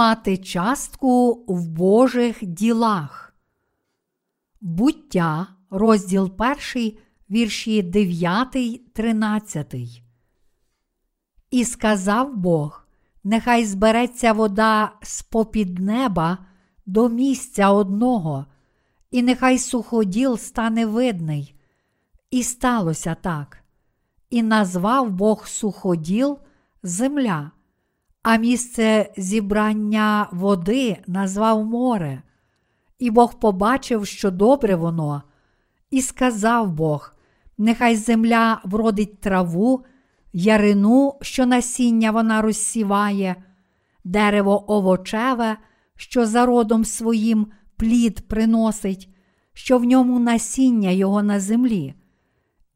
мати частку в Божих ділах. Буття, розділ 1, вірші 9, 13. І сказав Бог: Нехай збереться вода з попід неба до місця одного, і нехай суходіл стане видний. І сталося так. І назвав Бог суходіл земля, а місце зібрання води назвав море. І Бог побачив, що добре воно, і сказав Бог: Нехай земля вродить траву, ярину, що насіння вона розсіває, дерево овочеве, що за родом своїм плід приносить, що в ньому насіння його на землі.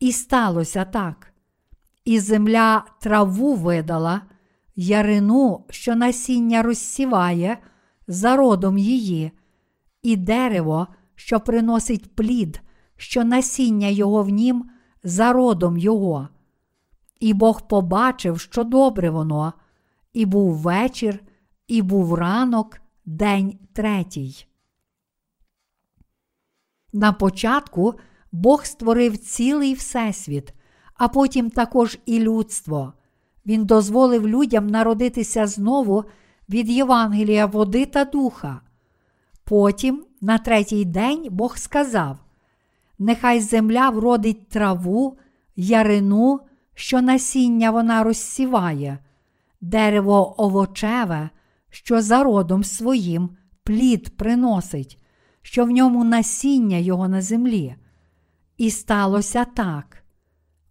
І сталося так. І земля траву видала, ярину, що насіння розсіває, за родом її, і дерево, що приносить плід, що насіння його в нім, за родом його. І Бог побачив, що добре воно, і був вечір, і був ранок, день третій. На початку Бог створив цілий Всесвіт, а потім також і людство. Він дозволив людям народитися знову від Євангелія води та духа. Потім, на третій день, Бог сказав: Нехай земля вродить траву, ярину, що насіння вона розсіває, дерево овочеве, що за родом своїм плід приносить, що в ньому насіння його на землі. І сталося так.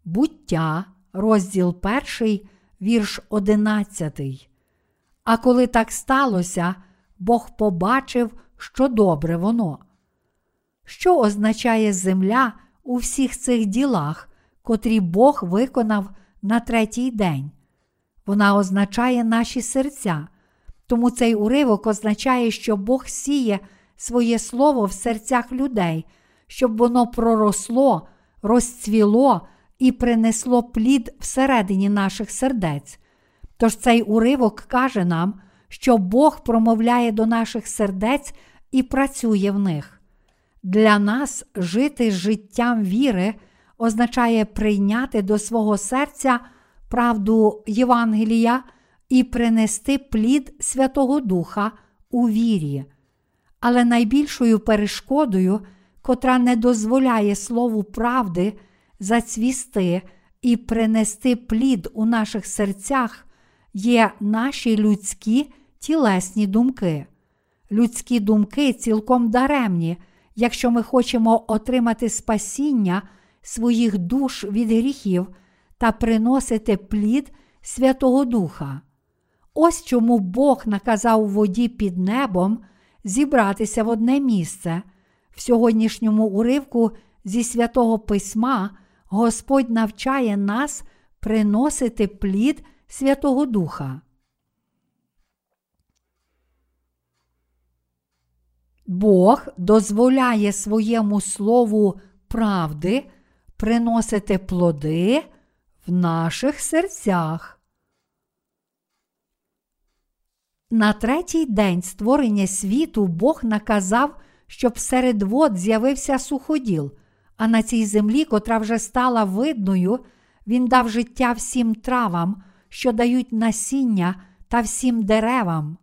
Буття, розділ перший, вірш одинадцятий. А коли так сталося, Бог побачив, що добре воно. Що означає земля у всіх цих ділах, котрі Бог виконав на третій день? Вона означає наші серця, тому цей уривок означає, що Бог сіє своє слово в серцях людей, щоб воно проросло, розцвіло і принесло плід всередині наших сердець. Тож цей уривок каже нам, що Бог промовляє до наших сердець і працює в них. Для нас жити життям віри означає прийняти до свого серця правду Євангелія і принести плід Святого Духа у вірі. Але найбільшою перешкодою, котра не дозволяє Слову правди зацвісти і принести плід у наших серцях, є наші людські тілесні думки. Людські думки цілком даремні, якщо ми хочемо отримати спасіння своїх душ від гріхів та приносити плід Святого Духа. Ось чому Бог наказав воді під небом зібратися в одне місце. В сьогоднішньому уривку зі святого Письма Господь навчає нас приносити плід Святого Духа. Бог дозволяє своєму слову правди приносити плоди в наших серцях. На третій день створення світу Бог наказав, щоб серед вод з'явився суходіл, а на цій землі, котра вже стала видною, він дав життя всім травам, що дають насіння та всім деревам.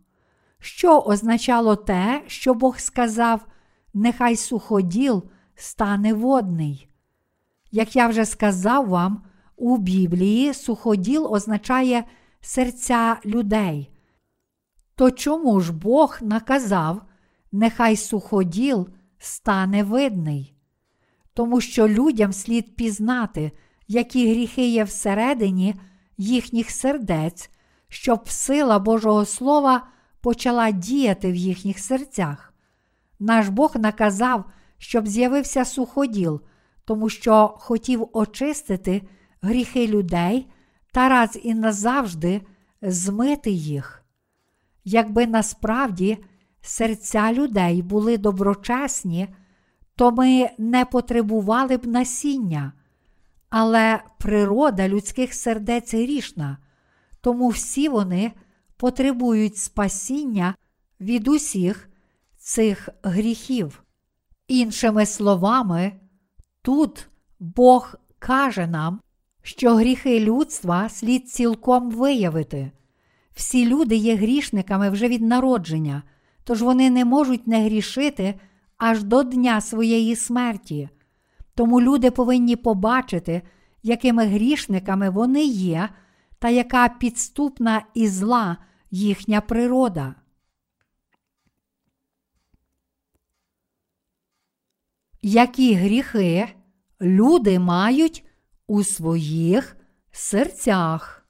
Що означало те, що Бог сказав, нехай суходіл стане водний. Як я вже сказав вам, у Біблії суходіл означає серця людей. То чому ж Бог наказав, нехай суходіл стане видний? Тому що людям слід пізнати, які гріхи є всередині їхніх сердець, щоб сила Божого Слова почала діяти в їхніх серцях. Наш Бог наказав, щоб з'явився суходіл, тому що хотів очистити гріхи людей та раз і назавжди змити їх. Якби насправді серця людей були доброчесні, то ми не потребували б насіння. Але природа людських сердець грішна, тому всі вони потребують спасіння від усіх цих гріхів. Іншими словами, тут Бог каже нам, що гріхи людства слід цілком виявити. Всі люди є грішниками вже від народження, тож вони не можуть не грішити аж до дня своєї смерті. Тому люди повинні побачити, якими грішниками вони є, та яка підступна і зла їхня природа. Які гріхи люди мають у своїх серцях?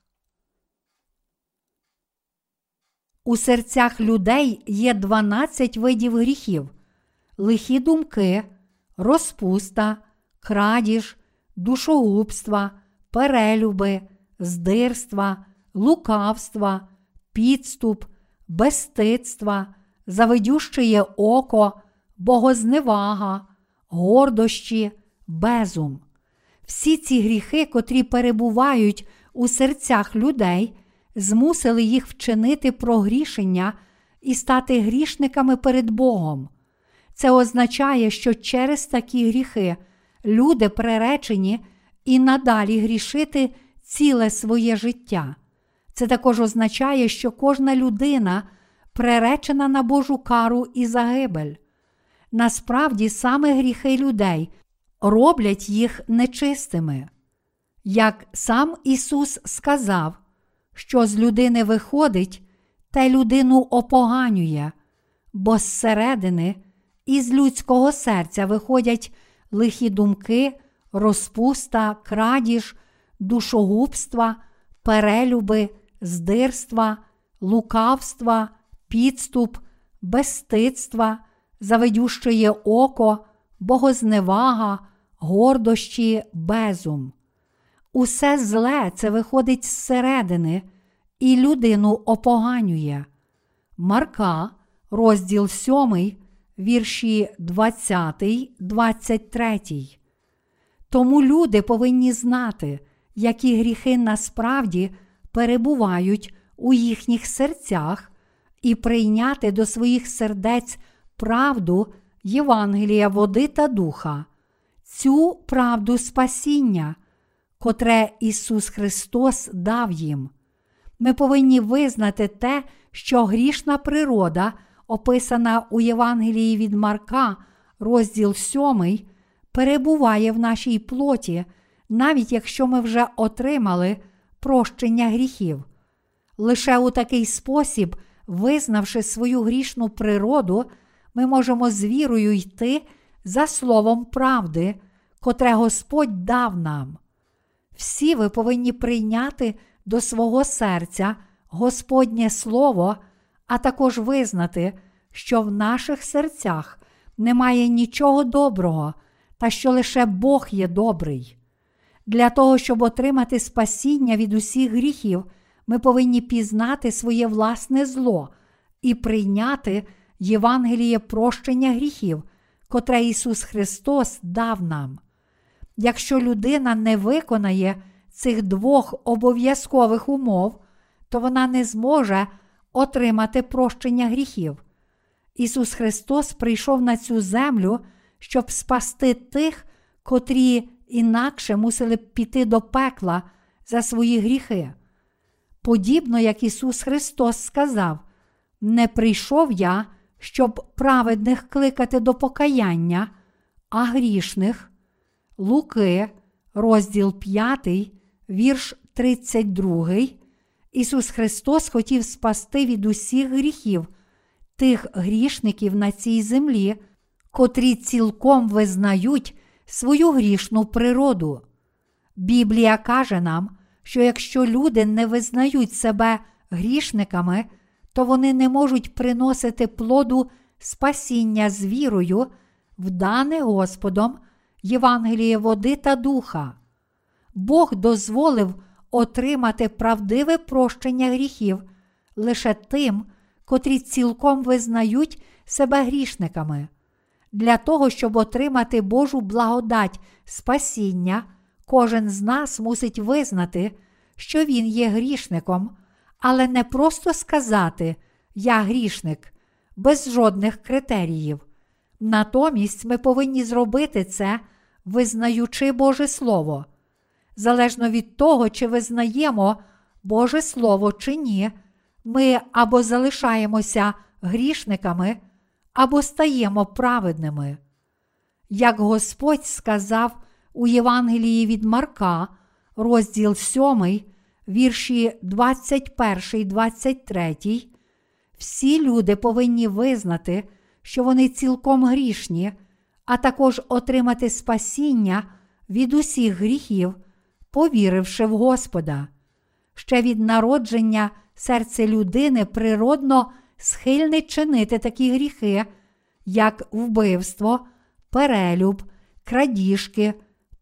У серцях людей є 12 видів гріхів: лихі думки, розпуста, крадіж, душогубства, перелюби, здирства, лукавства, підступ, безстидства, завидющеє око, богозневага, гордощі, безум. Всі ці гріхи, котрі перебувають у серцях людей, змусили їх вчинити прогрішення і стати грішниками перед Богом. Це означає, що через такі гріхи люди приречені і надалі грішити ціле своє життя. Це також означає, що кожна людина приречена на Божу кару і загибель. Насправді саме гріхи людей роблять їх нечистими. Як сам Ісус сказав, що з людини виходить, те людину опоганює, бо зсередини із людського серця виходять лихі думки, розпуста, крадіж, душогубства, перелюби, здирства, лукавства, підступ, безстидства, заведющеє око, богозневага, гордощі, безум. Усе зле це виходить зсередини і людину опоганює. Марка, розділ 7, вірші 20, 23. Тому люди повинні знати, які гріхи насправді перебувають у їхніх серцях, і прийняти до своїх сердець правду Євангелія води та духа, цю правду спасіння, котре Ісус Христос дав їм. Ми повинні визнати те, що грішна природа, описана у Євангелії від Марка, розділ 7, перебуває в нашій плоті, навіть якщо ми вже отримали прощення гріхів. Лише у такий спосіб, визнавши свою грішну природу, ми можемо з вірою йти за словом правди, котре Господь дав нам. Всі ви повинні прийняти до свого серця Господнє Слово, а також визнати, що в наших серцях немає нічого доброго та що лише Бог є добрий. Для того, щоб отримати спасіння від усіх гріхів, ми повинні пізнати своє власне зло і прийняти Євангеліє прощення гріхів, котре Ісус Христос дав нам. Якщо людина не виконає цих двох обов'язкових умов, то вона не зможе отримати прощення гріхів. Ісус Христос прийшов на цю землю, щоб спасти тих, котрі інакше мусили б піти до пекла за свої гріхи. Подібно як Ісус Христос сказав: Не прийшов я, щоб праведних кликати до покаяння, а грішних. Луки, розділ 5, вірш 32. Ісус Христос хотів спасти від усіх гріхів, тих грішників на цій землі, котрі цілком визнають свою грішну природу. Біблія каже нам, що якщо люди не визнають себе грішниками, то вони не можуть приносити плоду спасіння з вірою, вдане Господом Євангеліє води та духа. Бог дозволив отримати правдиве прощення гріхів лише тим, котрі цілком визнають себе грішниками. Для того, щоб отримати Божу благодать спасіння, кожен з нас мусить визнати, що він є грішником, але не просто сказати Я грішник, без жодних критеріїв. Натомість ми повинні зробити це, визнаючи Боже Слово. Залежно від того, чи визнаємо Боже Слово чи ні, ми або залишаємося грішниками, або стаємо праведними. Як Господь сказав у Євангелії від Марка, розділ 7, вірші 21, 23, всі люди повинні визнати, що вони цілком грішні, а також отримати спасіння від усіх гріхів, повіривши в Господа. Ще від народження серце людини природно схильне чинити такі гріхи, як вбивство, перелюб, крадіжки,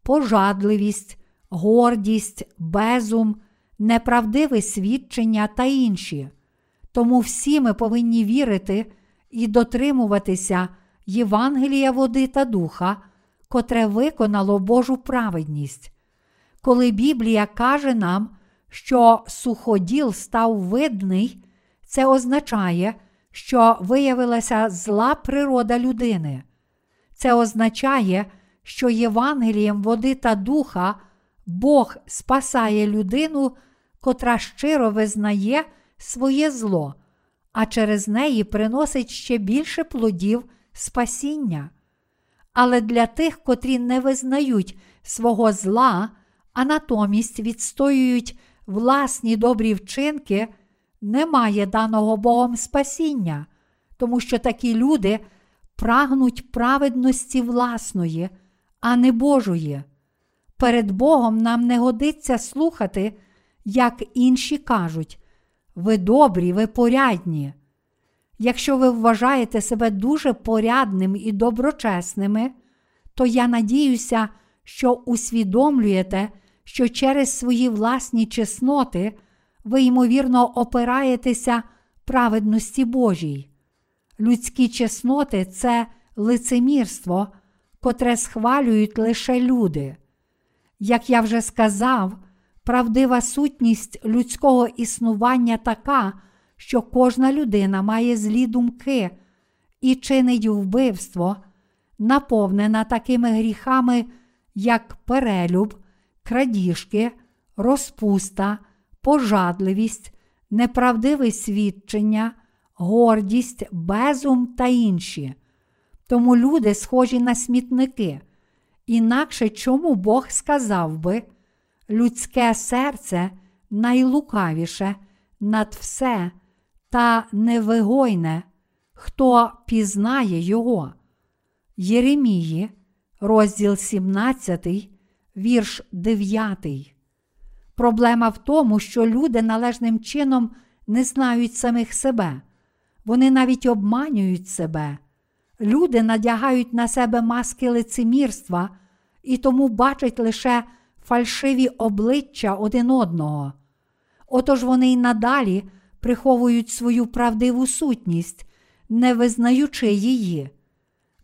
пожадливість, гордість, безум, неправдиве свідчення та інші. Тому всі ми повинні вірити і дотримуватися Євангелія води та духа, котре виконало Божу праведність. Коли Біблія каже нам, що суходіл став видний, це означає, що виявилася зла природа людини. Це означає, що Євангелієм води та духа Бог спасає людину, котра щиро визнає своє зло, а через неї приносить ще більше плодів спасіння. Але для тих, котрі не визнають свого зла, а натомість відстоюють власні добрі вчинки, немає даного Богом спасіння, тому що такі люди прагнуть праведності власної, а не Божої. Перед Богом нам не годиться слухати, як інші кажуть, ви добрі, ви порядні. Якщо ви вважаєте себе дуже порядним і доброчесними, то я надіюся, що усвідомлюєте, що через свої власні чесноти ви, ймовірно, опираєтеся праведності Божій. Людські чесноти це лицемірство, котре схвалюють лише люди. Як я вже сказав, правдива сутність людського існування така, що кожна людина має злі думки і чинить вбивство, наповнена такими гріхами, як перелюб, крадіжки, розпуста, пожадливість, неправдиве свідчення, гордість, безум та інші. Тому люди схожі на смітники. Інакше чому Бог сказав би, людське серце найлукавіше над все та невигойне, хто пізнає його. Єремії, розділ 17, вірш 9. Проблема в тому, що люди належним чином не знають самих себе. Вони навіть обманюють себе. Люди надягають на себе маски лицемірства і тому бачать лише фальшиві обличчя один одного. Отож вони й надалі приховують свою правдиву сутність, не визнаючи її.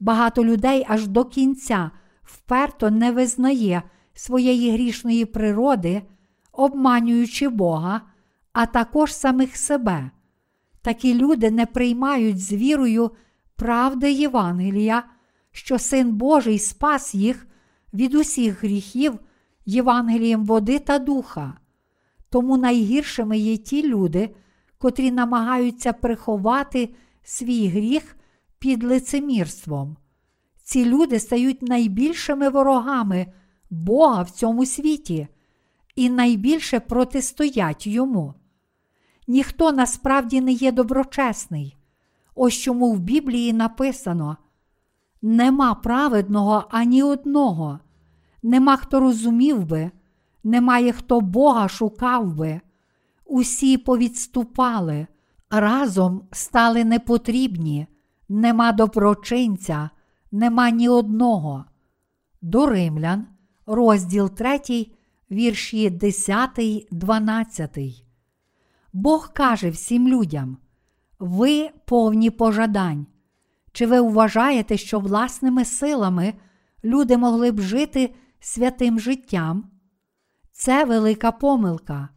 Багато людей аж до кінця вперто не визнає своєї грішної природи, обманюючи Бога, а також самих себе. Такі люди не приймають з вірою правди Євангелія, що Син Божий спас їх від усіх гріхів Євангелієм води та духа. Тому найгіршими є ті люди, котрі намагаються приховати свій гріх під лицемірством. Ці люди стають найбільшими ворогами Бога в цьому світі і найбільше протистоять йому. Ніхто насправді не є доброчесний. Ось чому в Біблії написано: нема праведного ані одного, нема хто розумів би, немає хто Бога шукав би. Усі повідступали, разом стали непотрібні, нема доброчинця, нема ні одного. До римлян, розділ 3, вірші 10, 12. Бог каже всім людям: ви повні пожадань. Чи ви вважаєте, що власними силами люди могли б жити святим життям? Це велика помилка.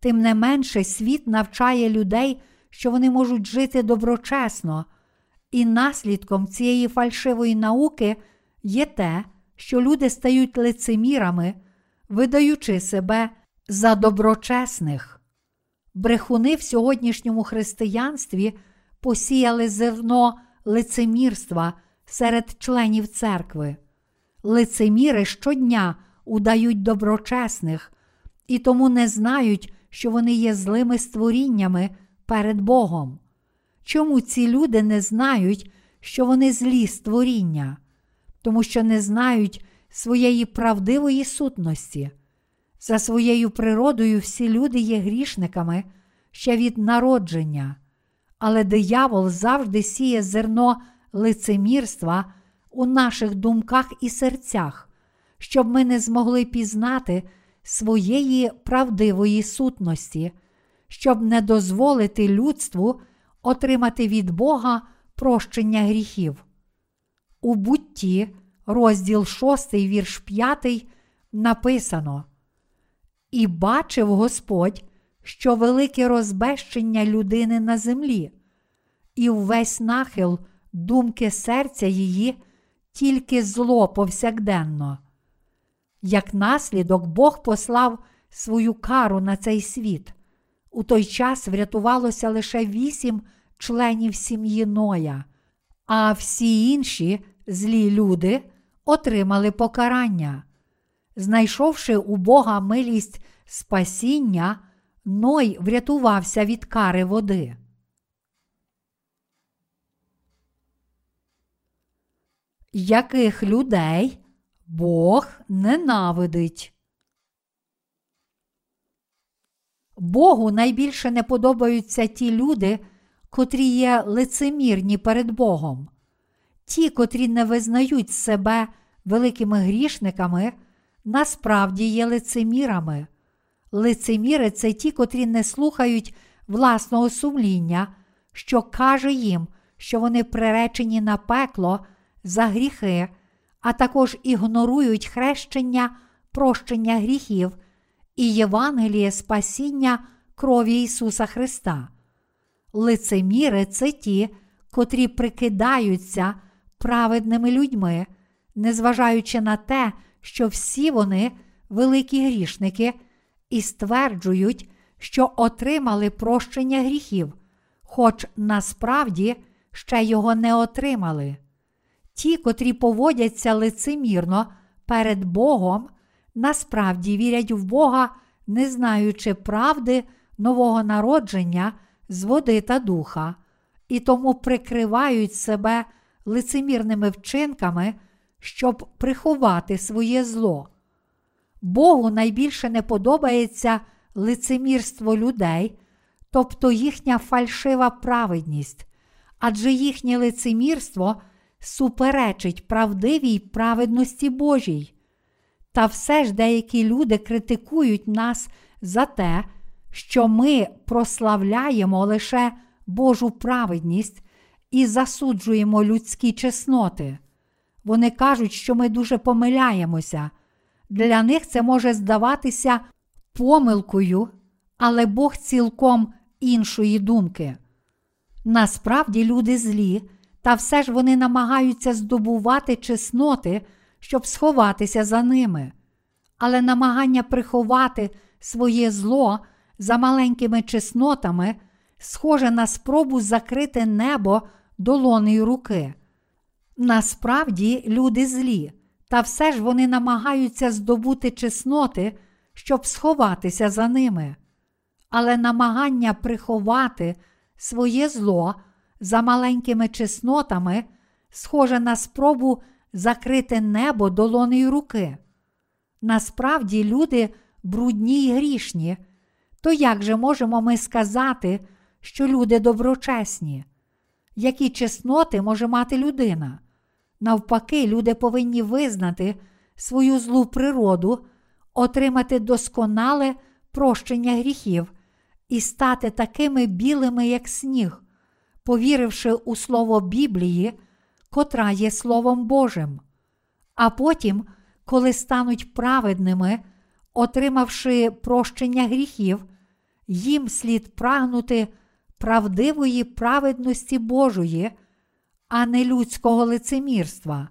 Тим не менше, світ навчає людей, що вони можуть жити доброчесно, І наслідком цієї фальшивої науки є те, що люди стають лицемірами, видаючи себе за доброчесних. Брехуни в сьогоднішньому християнстві посіяли зерно лицемірства серед членів церкви. Лицеміри щодня удають доброчесних і тому не знають, що вони є злими створіннями перед Богом. Чому ці люди не знають, що вони злі створіння? Тому що не знають своєї правдивої сутності. За своєю природою всі люди є грішниками ще від народження, але диявол завжди сіє зерно лицемірства у наших думках і серцях, щоб ми не змогли пізнати своєї правдивої сутності, щоб не дозволити людству отримати від Бога прощення гріхів. У бутті, розділ 6, вірш 5, написано: І бачив Господь, що велике розбещення людини на землі, і увесь нахил думки серця її тільки зло повсякденно. Як наслідок, Бог послав свою кару на цей світ. У той час врятувалося лише вісім членів сім'ї Ноя, а всі інші злі люди отримали покарання. Знайшовши у Бога милість спасіння, Ной врятувався від кари води. Яких людей Бог ненавидить? Богу найбільше не подобаються ті люди, котрі є лицемірні перед Богом. Ті, котрі не визнають себе великими грішниками, насправді є лицемірами. Лицеміри це ті, котрі не слухають власного сумління, що каже їм, що вони приречені на пекло за гріхи, а також ігнорують хрещення, прощення гріхів і Євангеліє спасіння крові Ісуса Христа. Лицеміри це ті, котрі прикидаються праведними людьми, незважаючи на те, що всі вони великі грішники, і стверджують, що отримали прощення гріхів, хоч насправді ще його не отримали. Ті, котрі поводяться лицемірно перед Богом, насправді вірять в Бога, не знаючи правди нового народження з води та духа, і тому прикривають себе лицемірними вчинками, щоб приховати своє зло. Богу найбільше не подобається лицемірство людей, тобто їхня фальшива праведність, адже їхнє лицемірство суперечить правдивій праведності Божій. Та все ж деякі люди критикують нас за те, що ми прославляємо лише Божу праведність і засуджуємо людські чесноти. Вони кажуть, що ми дуже помиляємося. Для них це може здаватися помилкою, але Бог цілком іншої думки. Насправді люди злі, та все ж вони намагаються здобувати чесноти, щоб сховатися за ними. Але намагання приховати своє зло за маленькими чеснотами схоже на спробу закрити небо долонею руки. Насправді люди злі, та все ж вони намагаються здобути чесноти, щоб сховатися за ними. Але намагання приховати своє зло за маленькими чеснотами схоже на спробу закрити небо долонею руки. Насправді люди брудні й грішні, то як же можемо ми сказати, що люди доброчесні? Які чесноти може мати людина? Навпаки, люди повинні визнати свою злу природу, отримати досконале прощення гріхів і стати такими білими, як сніг, повіривши у Слово Біблії, котра є Словом Божим. А потім, коли стануть праведними, отримавши прощення гріхів, їм слід прагнути правдивої праведності Божої, а не людського лицемірства.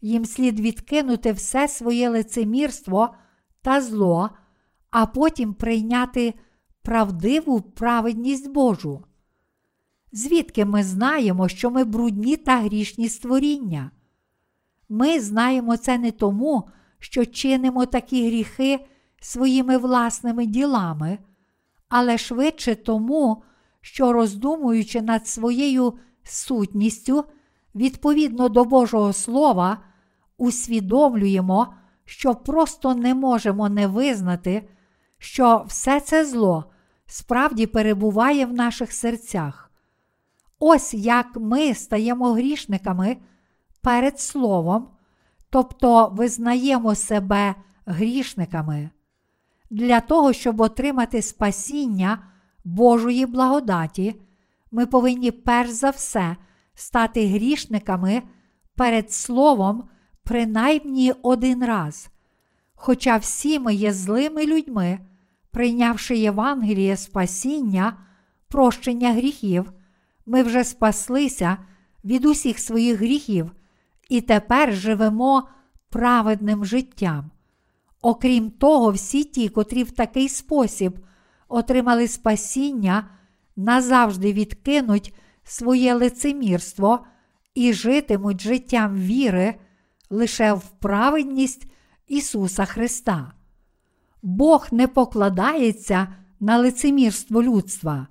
Їм слід відкинути все своє лицемірство та зло, а потім прийняти правдиву праведність Божу. Звідки ми знаємо, що ми брудні та грішні створіння? Ми знаємо це не тому, що чинимо такі гріхи своїми власними ділами, але швидше тому, що роздумуючи над своєю сутністю, відповідно до Божого Слова, усвідомлюємо, що просто не можемо не визнати, що все це зло справді перебуває в наших серцях. Ось як ми стаємо грішниками перед Словом, тобто визнаємо себе грішниками. Для того, щоб отримати спасіння Божої благодаті, ми повинні перш за все стати грішниками перед Словом принаймні один раз. Хоча всі ми є злими людьми, прийнявши Євангеліє спасіння, прощення гріхів, ми вже спаслися від усіх своїх гріхів і тепер живемо праведним життям. Окрім того, всі ті, котрі в такий спосіб отримали спасіння, назавжди відкинуть своє лицемірство і житимуть життям віри лише в праведність Ісуса Христа. Бог не покладається на лицемірство людства.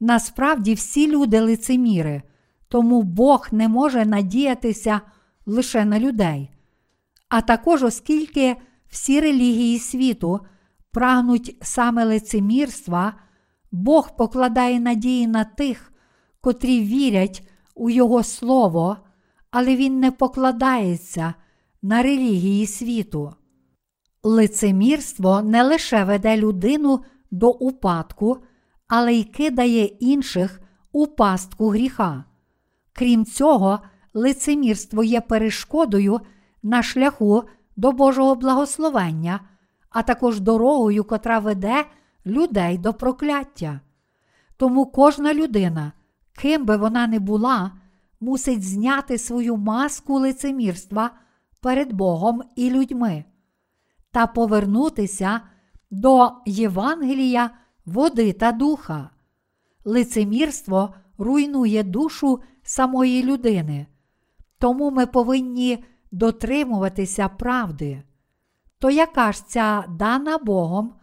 Насправді всі люди лицеміри, тому Бог не може надіятися лише на людей. А також, оскільки всі релігії світу прагнуть саме лицемірства, Бог покладає надії на тих, котрі вірять у Його Слово, але Він не покладається на релігії світу. Лицемірство не лише веде людину до упадку, але й кидає інших у пастку гріха. Крім цього, лицемірство є перешкодою на шляху до Божого благословення, а також дорогою, котра веде людей до прокляття. Тому кожна людина, ким би вона не була, мусить зняти свою маску лицемірства перед Богом і людьми та повернутися до Євангелія, води та духа. Лицемірство руйнує душу самої людини, тому ми повинні дотримуватися правди. То яка ж ця дана Богом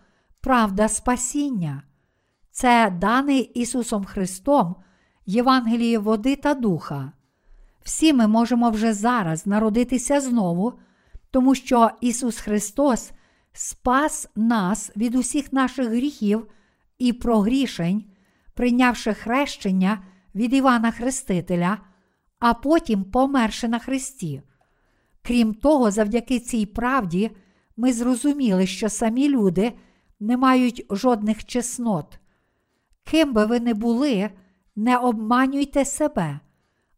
правда спасіння? Це дане Ісусом Христом, Євангеліє води та духа. Всі ми можемо вже зараз народитися знову, тому що Ісус Христос спас нас від усіх наших гріхів і прогрішень, прийнявши хрещення від Івана Хрестителя, а потім померши на Христі. Крім того, завдяки цій правді ми зрозуміли, що самі люди не мають жодних чеснот. Ким би ви не були, не обманюйте себе,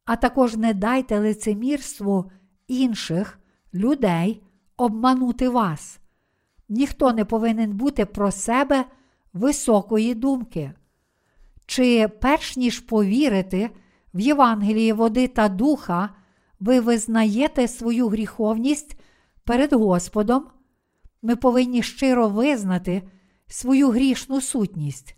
а також не дайте лицемірству інших людей обманути вас. Ніхто не повинен бути про себе високої думки. Чи перш ніж повірити в Євангеліє води та духа, ви визнаєте свою гріховність перед Господом? Ми повинні щиро визнати свою грішну сутність.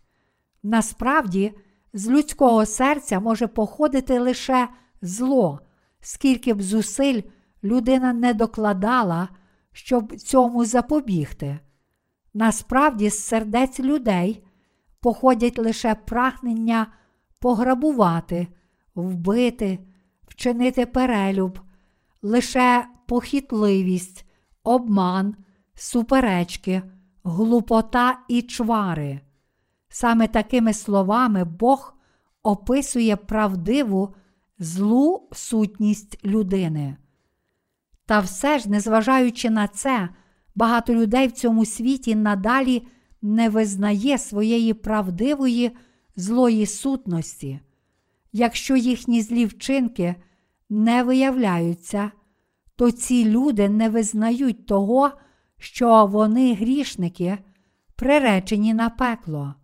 Насправді, з людського серця може походити лише зло, скільки б зусиль людина не докладала, щоб цьому запобігти. Насправді, з сердець людей походять лише прагнення пограбувати, вбити, вчинити перелюб, лише похитливість, обман, суперечки, глупота і чвари. Саме такими словами Бог описує правдиву злу сутність людини. Та все ж, незважаючи на це, багато людей в цьому світі надалі не визнає своєї правдивої злої сутності. Якщо їхні злі вчинки не виявляються, то ці люди не визнають того, що вони грішники, приречені на пекло.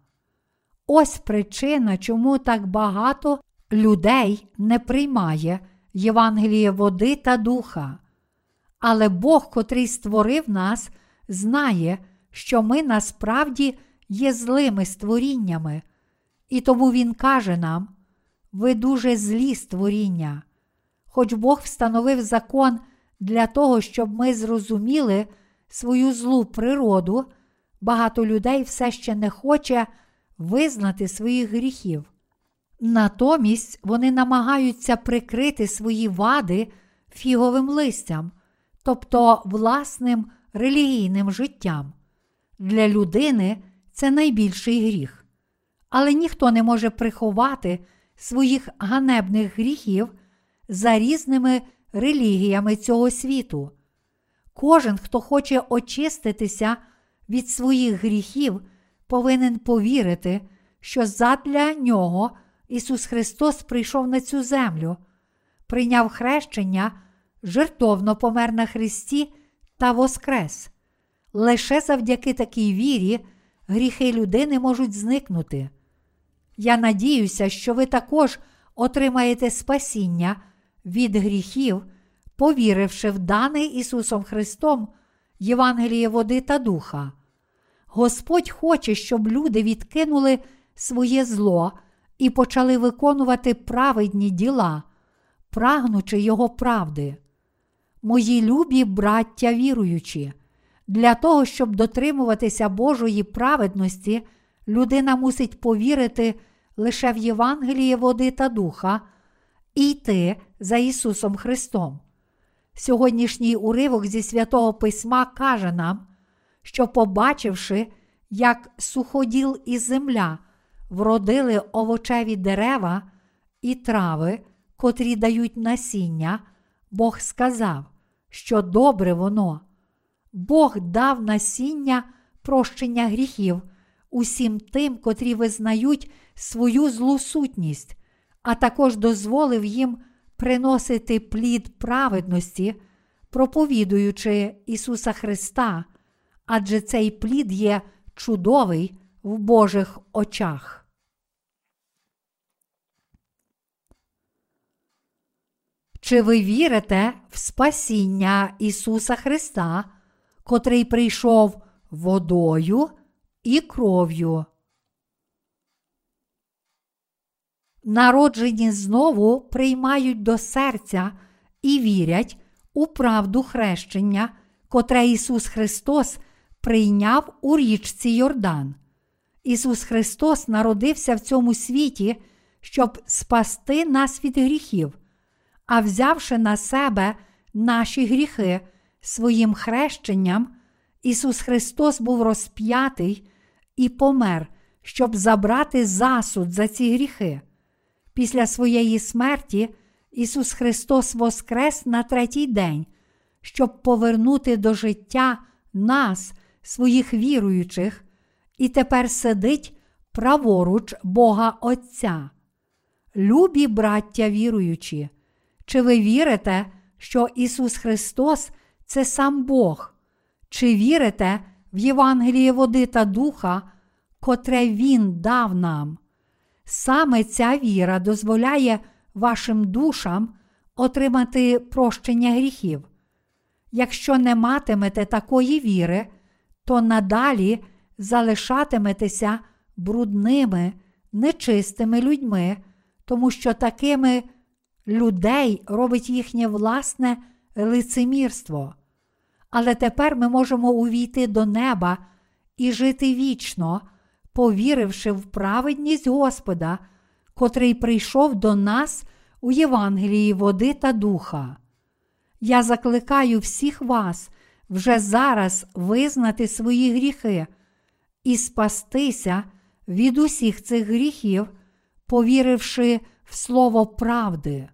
Ось причина, чому так багато людей не приймає Євангеліє води та духа. Але Бог, котрий створив нас, знає, що ми насправді є злими створіннями, і тому Він каже нам: ви дуже злі створіння. Хоч Бог встановив закон для того, щоб ми зрозуміли свою злу природу, багато людей все ще не хоче визнати своїх гріхів. Натомість вони намагаються прикрити свої вади фіговим листям, тобто власним релігійним життям. Для людини це найбільший гріх. Але ніхто не може приховати своїх ганебних гріхів за різними релігіями цього світу. Кожен, хто хоче очиститися від своїх гріхів, повинен повірити, що задля нього Ісус Христос прийшов на цю землю, прийняв хрещення, жертовно помер на Христі та воскрес. Лише завдяки такій вірі гріхи людини можуть зникнути. Я надіюся, що ви також отримаєте спасіння від гріхів, повіривши в дане Ісусом Христом Євангеліє води та духа. Господь хоче, щоб люди відкинули своє зло і почали виконувати праведні діла, прагнучи Його правди. Мої любі браття віруючі, для того, щоб дотримуватися Божої праведності, людина мусить повірити лише в Євангеліє води та духа і йти за Ісусом Христом. Сьогоднішній уривок зі святого Письма каже нам, що, побачивши, як суходіл і земля вродили овочеві дерева і трави, котрі дають насіння, Бог сказав, що добре воно. Бог дав насіння прощення гріхів усім тим, котрі визнають свою злу сутність, а також дозволив їм приносити плід праведності, проповідуючи Ісуса Христа, адже цей плід є чудовий в Божих очах. Чи ви вірите в спасіння Ісуса Христа, котрий прийшов водою і кров'ю? Народжені знову приймають до серця і вірять у правду хрещення, котре Ісус Христос прийняв у річці Йордан. Ісус Христос народився в цьому світі, щоб спасти нас від гріхів, а взявши на себе наші гріхи своїм хрещенням, Ісус Христос був розп'ятий і помер, щоб забрати засуд за ці гріхи. Після своєї смерті Ісус Христос воскрес на третій день, щоб повернути до життя нас, своїх віруючих, і тепер сидить праворуч Бога Отця. Любі браття віруючі, чи ви вірите, що Ісус Христос це сам Бог? Чи вірите в Євангеліє води та духа, котре Він дав нам? Саме ця віра дозволяє вашим душам отримати прощення гріхів. Якщо не матимете такої віри, то надалі залишатиметеся брудними, нечистими людьми, тому що такими людей робить їхнє власне лицемірство. Але тепер ми можемо увійти до неба і жити вічно, повіривши в праведність Господа, котрий прийшов до нас у Євангелії води та духа. Я закликаю всіх вас вже зараз визнати свої гріхи і спастися від усіх цих гріхів, повіривши в слово правди.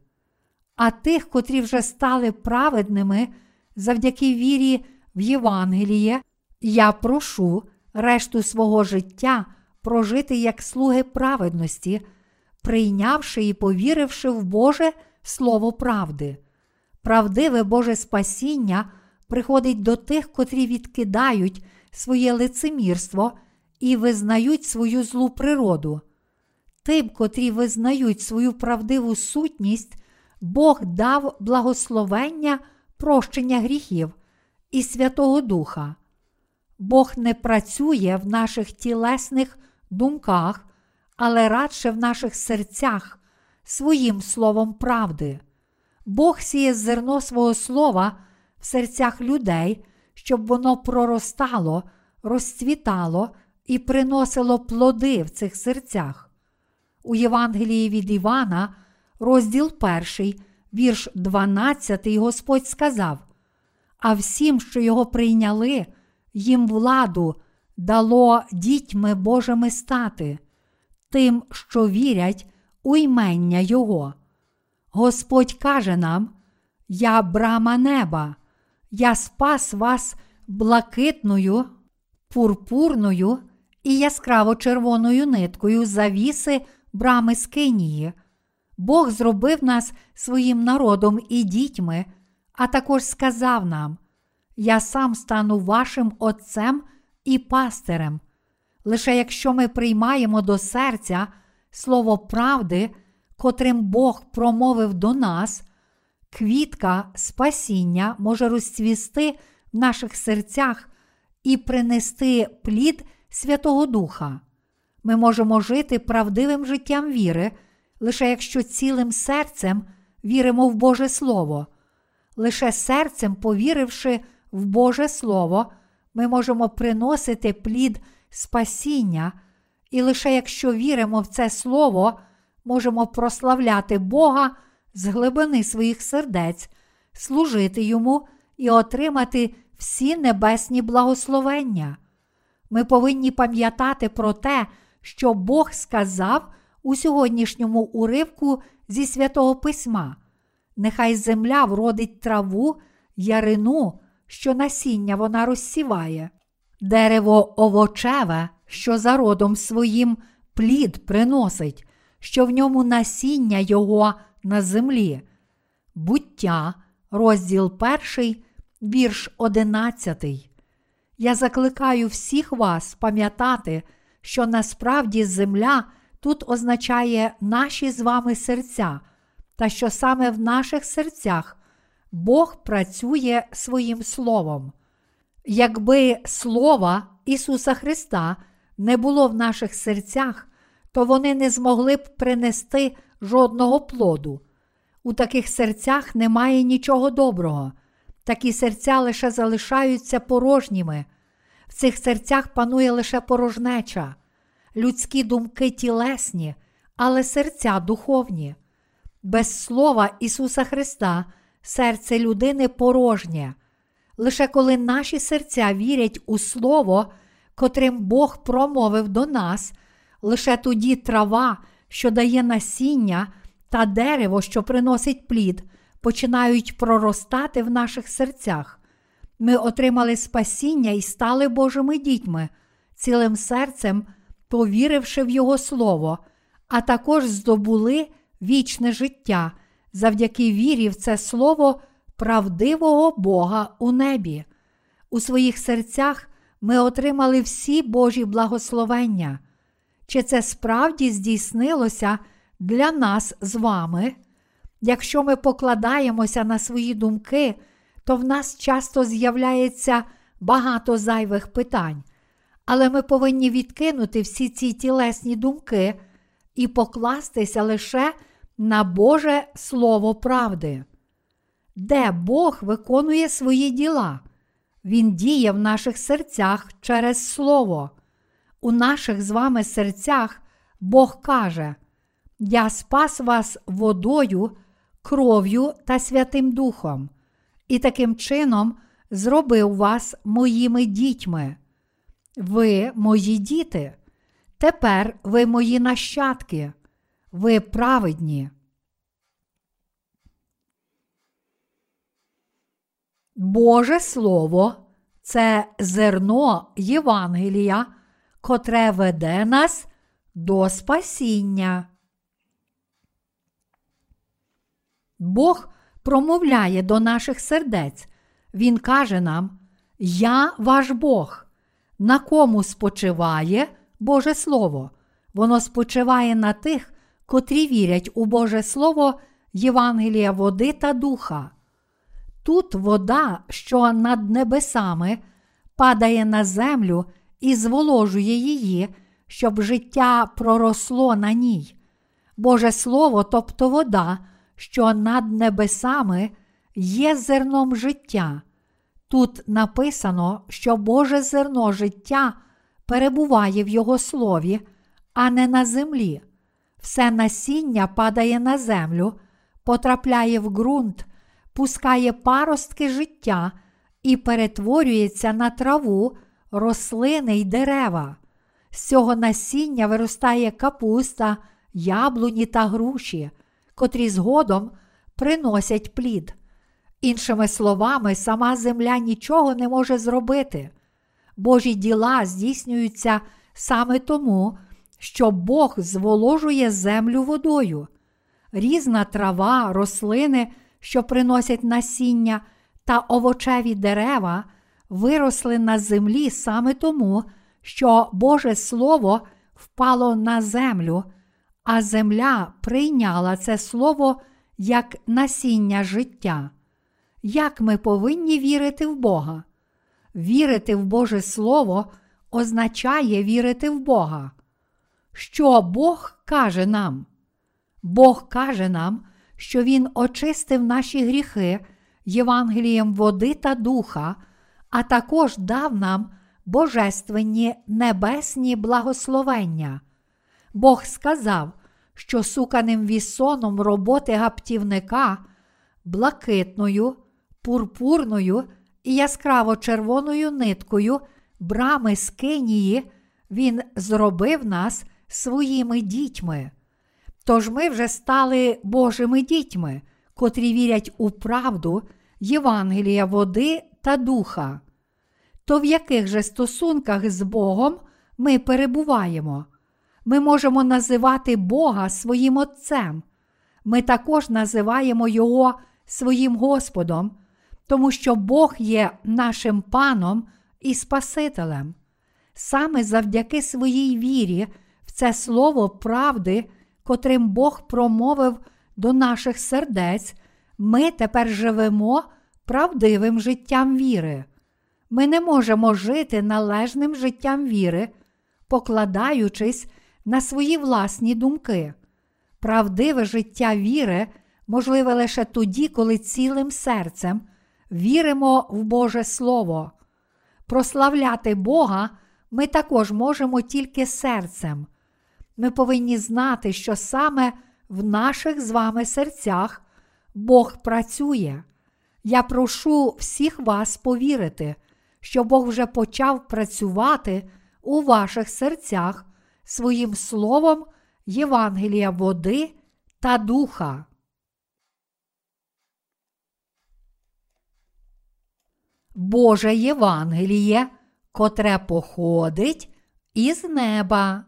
А тих, котрі вже стали праведними завдяки вірі в Євангеліє, я прошу решту свого життя прожити як слуги праведності, прийнявши і повіривши в Боже Слово правди. Правдиве Боже спасіння приходить до тих, котрі відкидають своє лицемірство і визнають свою злу природу. тим, котрі визнають свою правдиву сутність, Бог дав благословення прощення гріхів і Святого Духа. Бог не працює в наших тілесних думках, але радше в наших серцях своїм словом правди. Бог сіє зерно свого слова в серцях людей, щоб воно проростало, розцвітало і приносило плоди в цих серцях. У Євангелії від Івана, розділ 1, вірш 12, Господь сказав: А всім, що його прийняли, їм владу дало дітьми Божими стати, тим, що вірять у ймення Його. Господь каже нам: Я брама неба, я спас вас блакитною, пурпурною і яскраво червоною ниткою завіси брами Скинії. Бог зробив нас своїм народом і дітьми, а також сказав нам: Я сам стану вашим Отцем і пастирем. Лише якщо ми приймаємо до серця слово правди, котрим Бог промовив до нас, квітка спасіння може розцвісти в наших серцях і принести плід Святого Духа. Ми можемо жити правдивим життям віри, лише якщо цілим серцем віримо в Боже Слово. Лише серцем, повіривши в Боже Слово, ми можемо приносити плід спасіння, і лише якщо віримо в це Слово, можемо прославляти Бога з глибини своїх сердець, служити Йому і отримати всі небесні благословення. Ми повинні пам'ятати про те, що Бог сказав у сьогоднішньому уривку зі святого Письма. Нехай земля вродить траву, ярину, що насіння вона розсіває, дерево овочеве, що за родом своїм плід приносить, що в ньому насіння його на землі. Буття, розділ перший, вірш одинадцятий. Я закликаю всіх вас пам'ятати, що насправді земля тут означає наші з вами серця, та що саме в наших серцях Бог працює своїм Словом. Якби Слова Ісуса Христа не було в наших серцях, то вони не змогли б принести жодного плоду. У таких серцях немає нічого доброго. Такі серця лише залишаються порожніми. В цих серцях панує лише порожнеча, людські думки тілесні, але серця духовні. Без слова Ісуса Христа серце людини порожнє. Лише коли наші серця вірять у Слово, котрим Бог промовив до нас, лише тоді трава, що дає насіння, та дерево, що приносить плід, починають проростати в наших серцях. Ми отримали спасіння і стали Божими дітьми, цілим серцем, повіривши в Його Слово, а також здобули вічне життя завдяки вірі в це Слово правдивого Бога у небі. У своїх серцях ми отримали всі Божі благословення. Чи це справді здійснилося для нас з вами? Якщо ми покладаємося на свої думки, то в нас часто з'являється багато зайвих питань, але ми повинні відкинути всі ці тілесні думки і покластися лише на Боже Слово правди. Де Бог виконує свої діла? Він діє в наших серцях через Слово. У наших з вами серцях Бог каже: Я спас вас водою, кров'ю та Святим Духом, і таким чином зробив вас моїми дітьми. Ви мої діти. Тепер ви мої нащадки, ви праведні. Боже Слово це зерно Євангелія, котре веде нас до спасіння. Бог промовляє до наших сердець. Він каже нам: Я ваш Бог, на кому спочиває Боже Слово, Воно спочиває на тих, котрі вірять у Боже Слово Євангелія води та духа. Тут вода, що над небесами, падає на землю і зволожує її, щоб життя проросло на ній. Боже Слово, тобто вода, що над небесами є зерном життя. Тут написано, що Боже зерно життя перебуває в Його слові, а не на землі. Все насіння падає на землю, потрапляє в ґрунт, пускає паростки життя і перетворюється на траву, рослини й дерева. З цього насіння виростає капуста, яблуні та груші, котрі згодом приносять плід. Іншими словами, сама земля нічого не може зробити. Божі діла здійснюються саме тому, що Бог зволожує землю водою. Різна трава, рослини, що приносять насіння та овочеві дерева, виросли на землі саме тому, що Боже Слово впало на землю, а земля прийняла це слово як насіння життя. Як ми повинні вірити в Бога? Вірити в Боже Слово означає вірити в Бога. Що Бог каже нам? Бог каже нам, що Він очистив наші гріхи Євангелієм води та духа, а також дав нам божественні небесні благословення. Бог сказав, що суканим вісоном роботи гаптівника, блакитною, пурпурною і яскраво червоною ниткою брами скинії Він зробив нас своїми дітьми. Тож ми вже стали Божими дітьми, котрі вірять у правду Євангелія води та духа. То в яких же стосунках з Богом ми перебуваємо? Ми можемо називати Бога своїм Отцем. Ми також називаємо Його своїм Господом, тому що Бог є нашим паном і Спасителем. Саме завдяки своїй вірі в це слово правди, котрим Бог промовив до наших сердець, ми тепер живемо правдивим життям віри. Ми не можемо жити належним життям віри, покладаючись на свої власні думки. Правдиве життя віри можливе лише тоді, коли цілим серцем віримо в Боже Слово. Прославляти Бога ми також можемо тільки серцем. Ми повинні знати, що саме в наших з вами серцях Бог працює. Я прошу всіх вас повірити, що Бог вже почав працювати у ваших серцях своїм словом Євангелія води та духа. Боже Євангеліє, котре походить із неба.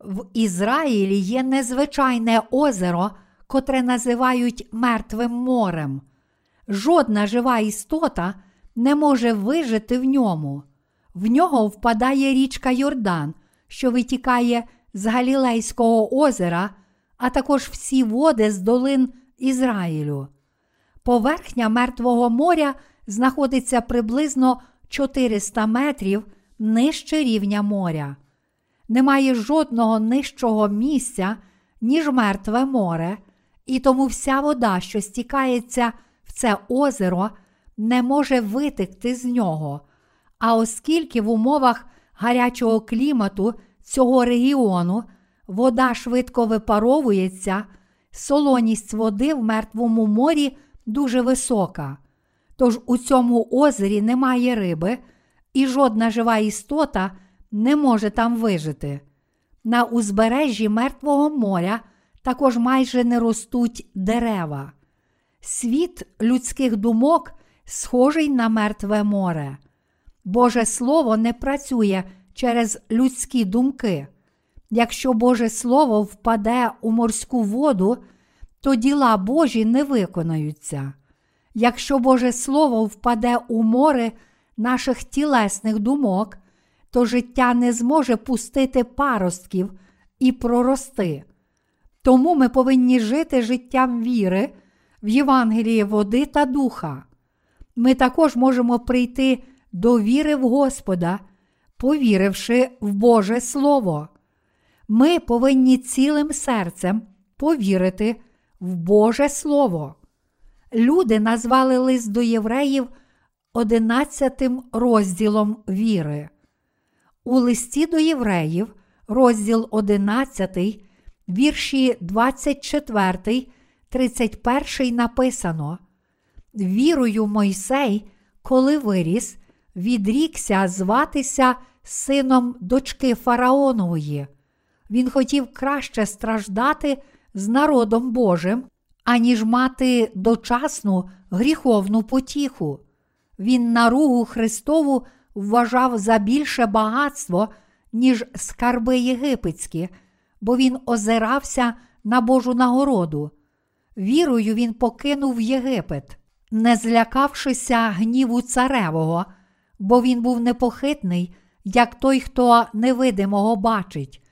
В Ізраїлі є незвичайне озеро, котре називають Мертвим морем. Жодна жива істота не може вижити в ньому. В нього впадає річка Йордан, що витікає з Галілейського озера, а також всі води з долин Ізраїлю. Поверхня Мертвого моря знаходиться приблизно 400 метрів нижче рівня моря. Немає жодного нижчого місця, ніж Мертве море, і тому вся вода, що стікається в це озеро, не може витекти з нього. А оскільки в умовах гарячого клімату цього регіону вода швидко випаровується, солоність води в Мертвому морі дуже висока. Тож у цьому озері немає риби, і жодна жива істота не може там вижити. На узбережжі Мертвого моря також майже не ростуть дерева. Світ людських думок схожий на мертве море. Боже Слово не працює через людські думки. Якщо Боже Слово впаде у морську воду, то діла Божі не виконаються. Якщо Боже Слово впаде у море наших тілесних думок, то життя не зможе пустити паростків і прорости. Тому ми повинні жити життям віри в Євангелії води та духа. Ми також можемо прийти до віри в Господа, повіривши в Боже Слово. Ми повинні цілим серцем повірити в Боже Слово. Люди назвали лист до євреїв одинадцятим розділом віри. У листі до євреїв, розділ 11, вірші 24, 31 написано: Вірою Мойсей, коли виріс, відрікся зватися сином дочки Фараонової. Він хотів краще страждати з народом Божим, аніж мати дочасну гріховну потіху. Він наругу Христову вважав за більше багатство, ніж скарби єгипетські, бо він озирався на Божу нагороду. Вірою він покинув Єгипет, не злякавшися гніву царевого, бо він був непохитний, як той, хто невидимого бачить.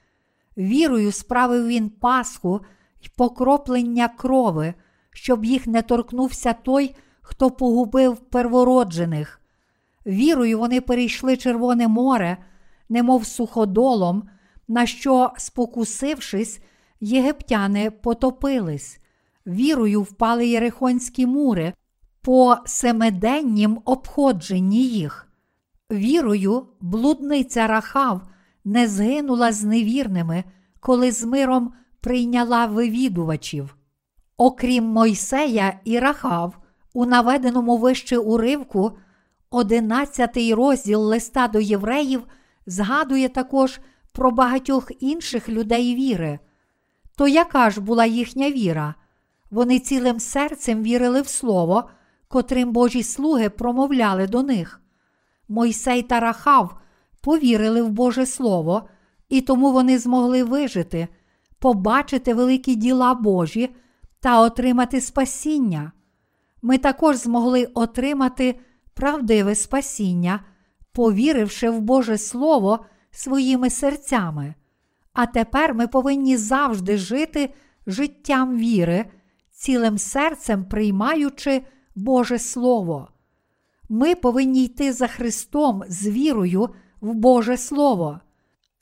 Вірою справив він Пасху й покроплення крови, щоб їх не торкнувся той, хто погубив первороджених. Вірою вони перейшли Червоне море, немов суходолом, на що, спокусившись, єгиптяни потопились. Вірою впали єрихонські мури по семиденнім обходженні їх. Вірою, блудниця Рахав не згинула з невірними, коли з миром прийняла вивідувачів. Окрім Мойсея і Рахав, у наведеному вище уривку, одинадцятий розділ листа до євреїв згадує також про багатьох інших людей віри. То яка ж була їхня віра? Вони цілим серцем вірили в Слово, котрим Божі слуги промовляли до них. Мойсей та Рахав повірили в Боже Слово, і тому вони змогли вижити, побачити великі діла Божі та отримати спасіння. Ми також змогли отримати правдиве спасіння, повіривши в Боже Слово своїми серцями. А тепер ми повинні завжди жити життям віри, цілим серцем приймаючи Боже Слово. Ми повинні йти за Христом з вірою в Боже Слово.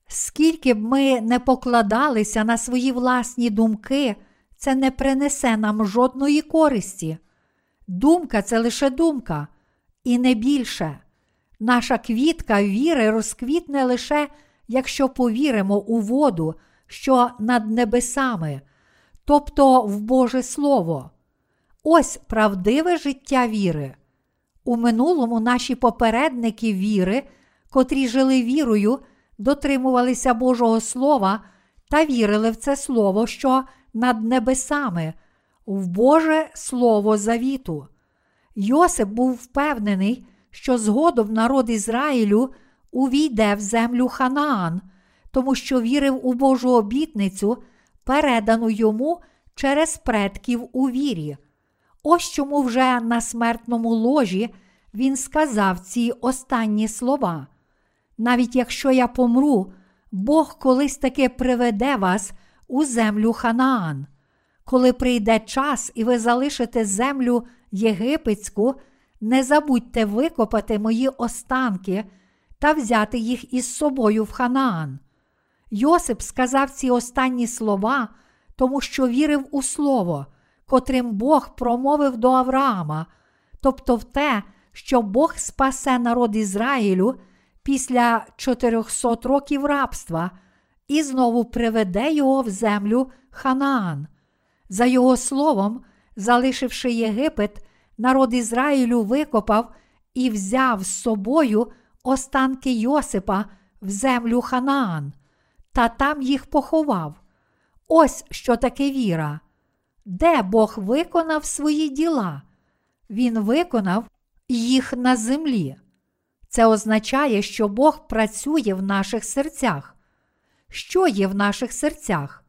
Скільки б ми не покладалися на свої власні думки, це не принесе нам жодної користі. Думка це лише думка, і не більше. Наша квітка віри розквітне лише, якщо повіримо у воду, що над небесами, тобто в Боже Слово. Ось правдиве життя віри. У минулому наші попередники віри, котрі жили вірою, дотримувалися Божого Слова та вірили в це Слово, що над небесами, в Боже Слово завіту. Йосип був впевнений, що згодом народ Ізраїлю увійде в землю Ханаан, тому що вірив у Божу обітницю, передану йому через предків у вірі. Ось чому вже на смертному ложі він сказав ці останні слова. Навіть якщо я помру, Бог колись таки приведе вас у землю Ханаан. Коли прийде час і ви залишите землю єгипетську, не забудьте викопати мої останки та взяти їх із собою в Ханаан. Йосип сказав ці останні слова, тому що вірив у слово, котрим Бог промовив до Авраама, тобто в те, що Бог спасе народ Ізраїлю після 400 років рабства і знову приведе його в землю Ханаан. За його словом, залишивши Єгипет, народ Ізраїлю викопав і взяв з собою останки Йосипа в землю Ханаан, та там їх поховав. Ось що таке віра. Де Бог виконав свої діла? Він виконав їх на землі. Це означає, що Бог працює в наших серцях. Що є в наших серцях?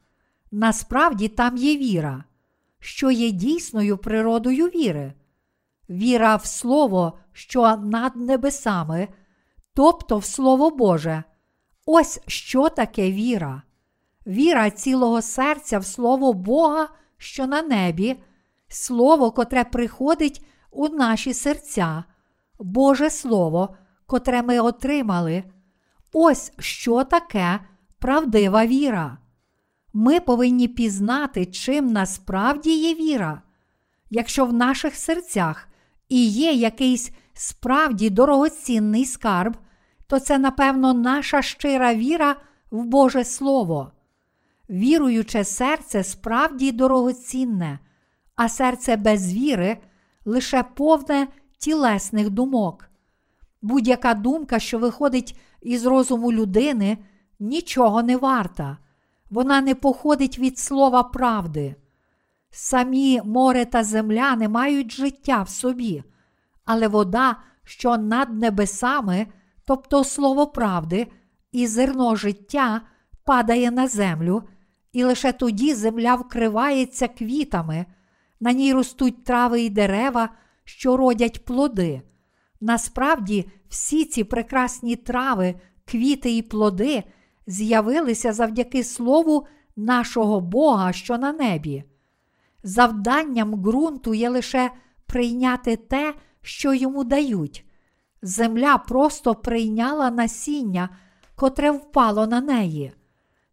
Насправді там є віра, що є дійсною природою віри. Віра в Слово, що над небесами, тобто в Слово Боже. Ось що таке віра. Віра цілого серця в Слово Бога, що на небі, Слово, котре приходить у наші серця, Боже Слово, котре ми отримали. Ось що таке правдива віра. Ми повинні пізнати, чим насправді є віра. Якщо в наших серцях і є якийсь справді дорогоцінний скарб, то це, напевно, наша щира віра в Боже Слово. Віруюче серце справді дорогоцінне, а серце без віри лише повне тілесних думок. Будь-яка думка, що виходить із розуму людини, нічого не варта, вона не походить від слова правди. Самі море та земля не мають життя в собі, але вода, що над небесами, тобто слово правди, і зерно життя падає на землю, і лише тоді земля вкривається квітами, на ній ростуть трави і дерева, що родять плоди. Насправді, всі ці прекрасні трави, квіти і плоди з'явилися завдяки слову нашого Бога, що на небі. Завданням ґрунту є лише прийняти те, що йому дають. Земля просто прийняла насіння, котре впало на неї.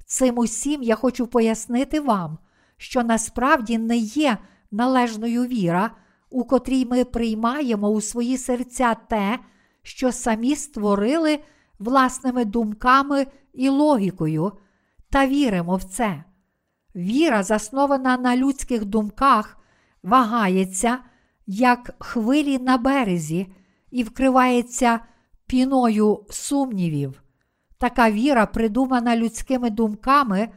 Цим усім я хочу пояснити вам, що насправді не є належною віра, у котрій ми приймаємо у свої серця те, що самі створили власними думками і логікою, та віримо в це. Віра, заснована на людських думках, вагається, як хвилі на березі, і вкривається піною сумнівів. Така віра, придумана людськими думками,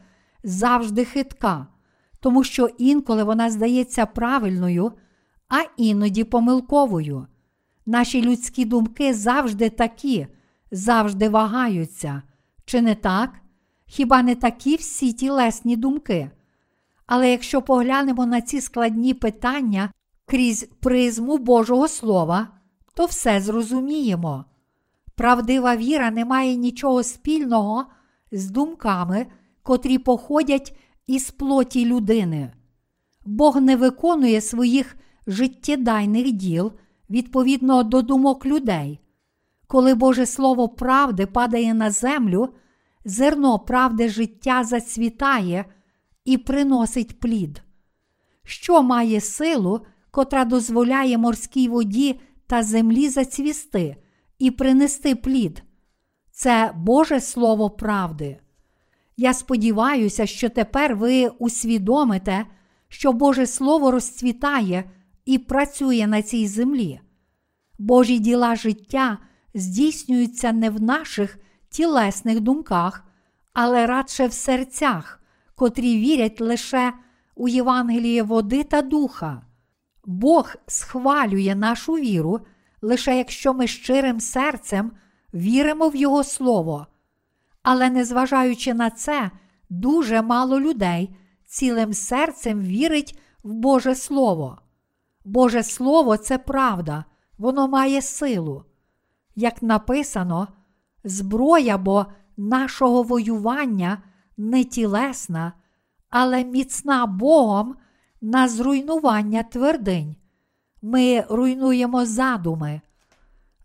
завжди хитка, тому що інколи вона здається правильною, а іноді помилковою. Наші людські думки завжди такі, завжди вагаються. Чи не так? Хіба не такі всі тілесні думки? Але якщо поглянемо на ці складні питання крізь призму Божого Слова, то все зрозуміємо. Правдива віра не має нічого спільного з думками, котрі походять із плоті людини. Бог не виконує своїх життєдайних діл відповідно до думок людей. Коли Боже Слово правди падає на землю, зерно правди життя зацвітає і приносить плід. Що має силу, котра дозволяє морській воді та землі зацвісти і принести плід? Це Боже Слово правди. Я сподіваюся, що тепер ви усвідомите, що Боже Слово розцвітає і працює на цій землі. Божі діла життя здійснюються не в наших тілесних думках, але радше в серцях, котрі вірять лише у Євангеліє води та духа. Бог схвалює нашу віру, лише якщо ми щирим серцем віримо в Його Слово. Але незважаючи на це, дуже мало людей цілим серцем вірить в Боже Слово. Боже Слово це правда, воно має силу. Як написано, зброя бо нашого воювання не тілесна, але міцна Богом на зруйнування твердинь. Ми руйнуємо задуми.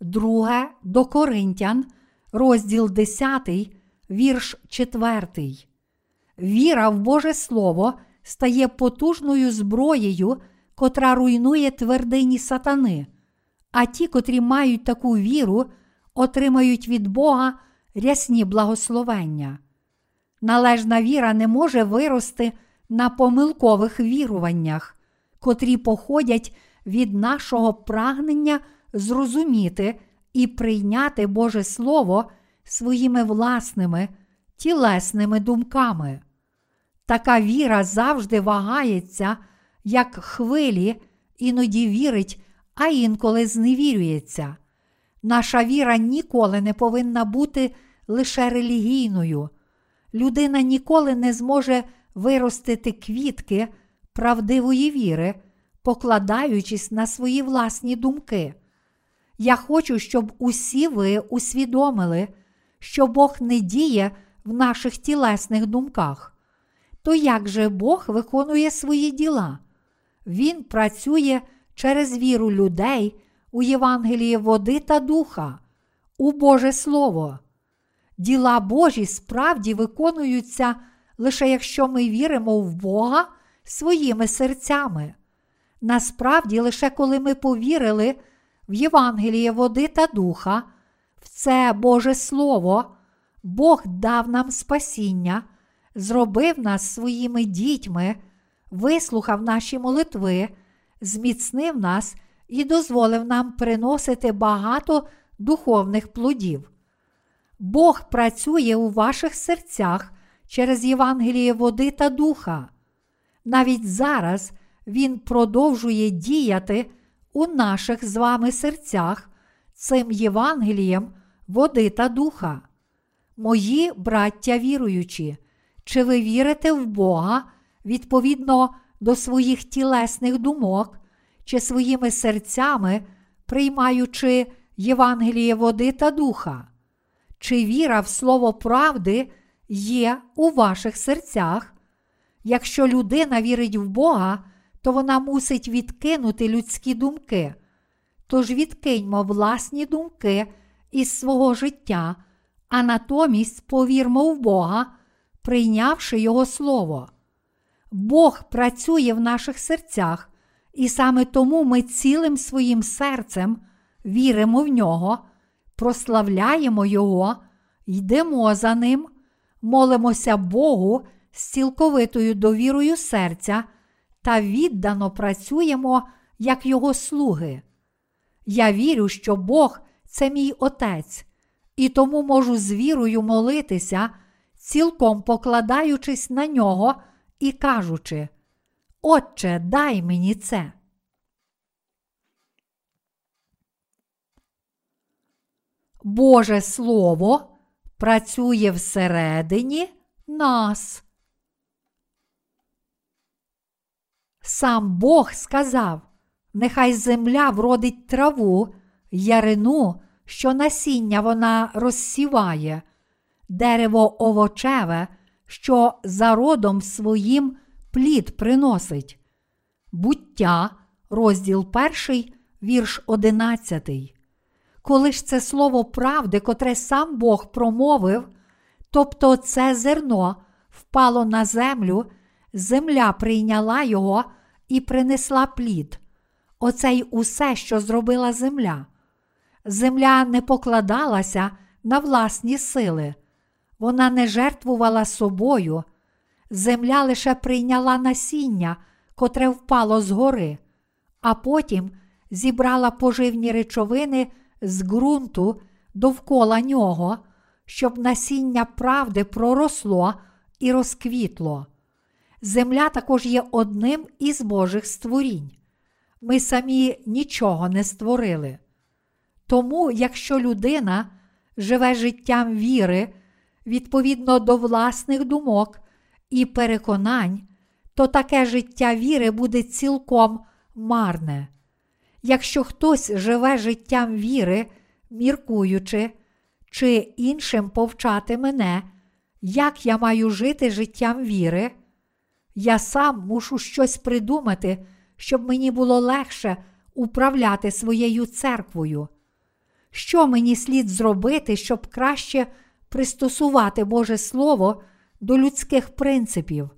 Друге до Коринтян, розділ 10, вірш 4. Віра в Боже Слово стає потужною зброєю, котра руйнує твердині сатани. А ті, котрі мають таку віру, отримають від Бога рясні благословення. Належна віра не може вирости на помилкових віруваннях, котрі походять від нашого прагнення зрозуміти і прийняти Боже Слово своїми власними тілесними думками. Така віра завжди вагається, як хвилі, іноді вірить, а інколи зневірюється. Наша віра ніколи не повинна бути лише релігійною. Людина ніколи не зможе виростити квітки правдивої віри, покладаючись на свої власні думки. Я хочу, щоб усі ви усвідомили, що Бог не діє в наших тілесних думках. То як же Бог виконує свої діла? Він працює через віру людей у Євангелії води та духа, у Боже Слово. Діла Божі справді виконуються лише якщо ми віримо в Бога своїми серцями. Насправді, лише коли ми повірили в Євангеліє води та духа, в це Боже Слово, Бог дав нам спасіння, зробив нас своїми дітьми, вислухав наші молитви, зміцнив нас і дозволив нам приносити багато духовних плодів. Бог працює у ваших серцях через Євангеліє води та духа. Навіть зараз Він продовжує діяти у наших з вами серцях цим Євангелієм води та духа. Мої браття віруючі, чи ви вірите в Бога відповідно до своїх тілесних думок, чи своїми серцями, приймаючи Євангеліє води та духа? Чи віра в слово правди є у ваших серцях? Якщо людина вірить в Бога, то вона мусить відкинути людські думки. Тож відкиньмо власні думки із свого життя, а натомість повірмо в Бога, прийнявши Його Слово. Бог працює в наших серцях, і саме тому ми цілим своїм серцем віримо в нього, прославляємо Його, йдемо за Ним, молимося Богу з цілковитою довірою серця та віддано працюємо як Його слуги. Я вірю, що Бог це мій Отець, і тому можу з вірою молитися, цілком покладаючись на нього і кажучи: Отче, дай мені це. Боже Слово працює всередині нас. Сам Бог сказав: Нехай земля вродить траву, ярину, що насіння вона розсіває, дерево овочеве, що за родом своїм плід приносить. Буття, розділ перший, вірш одинадцятий. Коли ж це слово правди, котре сам Бог промовив, тобто це зерно впало на землю, земля прийняла його і принесла плід. Оце й усе, що зробила земля. Земля не покладалася на власні сили, вона не жертвувала собою, земля лише прийняла насіння, котре впало з гори, а потім зібрала поживні речовини з ґрунту довкола нього, щоб насіння правди проросло і розквітло. Земля також є одним із Божих створінь. Ми самі нічого не створили. Тому, якщо людина живе життям віри відповідно до власних думок і переконань, то таке життя віри буде цілком марне. Якщо хтось живе життям віри, міркуючи, чи іншим повчати мене, як я маю жити життям віри, я сам мушу щось придумати, щоб мені було легше управляти своєю церквою. Що мені слід зробити, щоб краще пристосувати Боже Слово до людських принципів,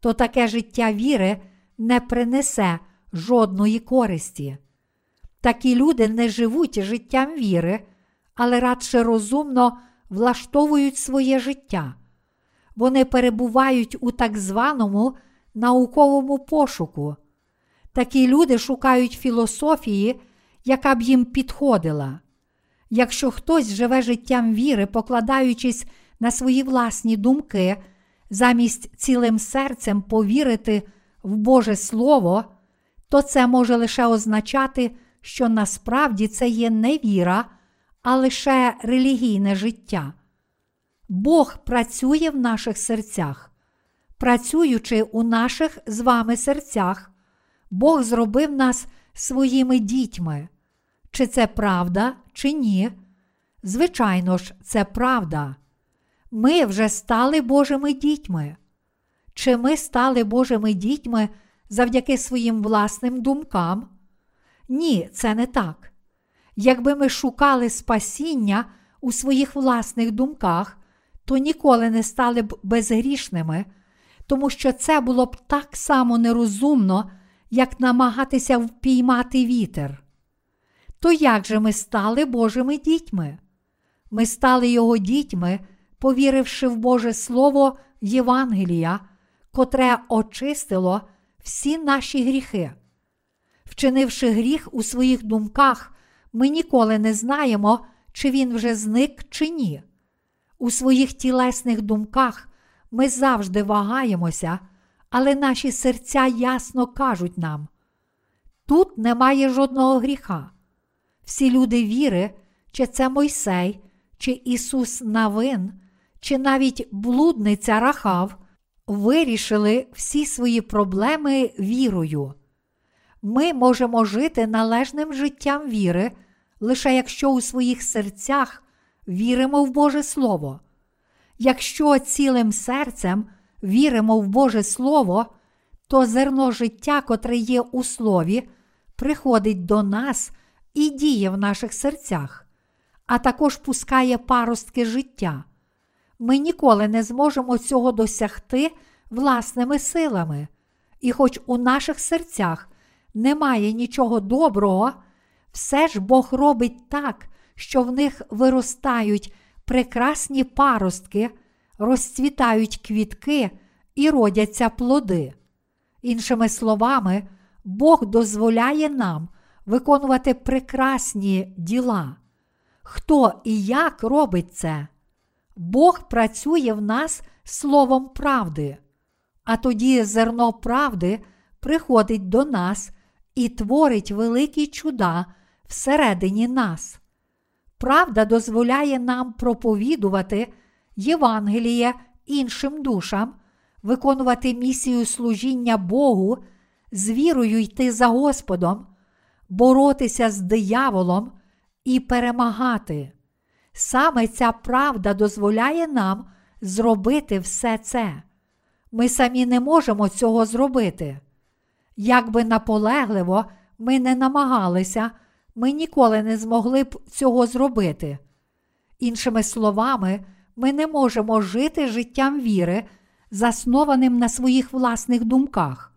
то таке життя віри не принесе жодної користі. Такі люди не живуть життям віри, але радше розумно влаштовують своє життя. Вони перебувають у так званому науковому пошуку. Такі люди шукають філософії, яка б їм підходила. Якщо хтось живе життям віри, покладаючись на свої власні думки, замість цілим серцем повірити в Боже Слово, то це може лише означати, що насправді це є не віра, а лише релігійне життя. Бог працює в наших серцях. Працюючи у наших з вами серцях, Бог зробив нас своїми дітьми. Чи це правда, чи ні? Звичайно ж, це правда. Ми вже стали Божими дітьми. Чи ми стали Божими дітьми завдяки своїм власним думкам? Ні, це не так. Якби ми шукали спасіння у своїх власних думках, то ніколи не стали б безгрішними, тому що це було б так само нерозумно, як намагатися впіймати вітер. То як же ми стали Божими дітьми? Ми стали Його дітьми, повіривши в Боже Слово Євангелія, котре очистило всі наші гріхи. Вчинивши гріх у своїх думках, ми ніколи не знаємо, чи він вже зник, чи ні. У своїх тілесних думках ми завжди вагаємося, але наші серця ясно кажуть нам: тут немає жодного гріха. Всі люди віри, чи це Мойсей, чи Ісус Навин, чи навіть блудниця Рахав, вирішили всі свої проблеми вірою. Ми можемо жити належним життям віри, лише якщо у своїх серцях віримо в Боже Слово. Якщо цілим серцем віримо в Боже Слово, то зерно життя, котре є у Слові, приходить до нас і діє в наших серцях, а також пускає паростки життя. Ми ніколи не зможемо цього досягти власними силами, і хоч у наших серцях немає нічого доброго, все ж Бог робить так, що в них виростають прекрасні паростки, розцвітають квітки і родяться плоди. Іншими словами, Бог дозволяє нам виконувати прекрасні діла. Хто і як робить це? Бог працює в нас словом правди, а тоді зерно правди приходить до нас і творить великі чуда всередині нас. Правда дозволяє нам проповідувати Євангеліє іншим душам, виконувати місію служіння Богу, з вірою йти за Господом, боротися з дияволом і перемагати. Саме ця правда дозволяє нам зробити все це. Ми самі не можемо цього зробити. Як би наполегливо ми не намагалися, ми ніколи не змогли б цього зробити. Іншими словами, ми не можемо жити життям віри, заснованим на своїх власних думках.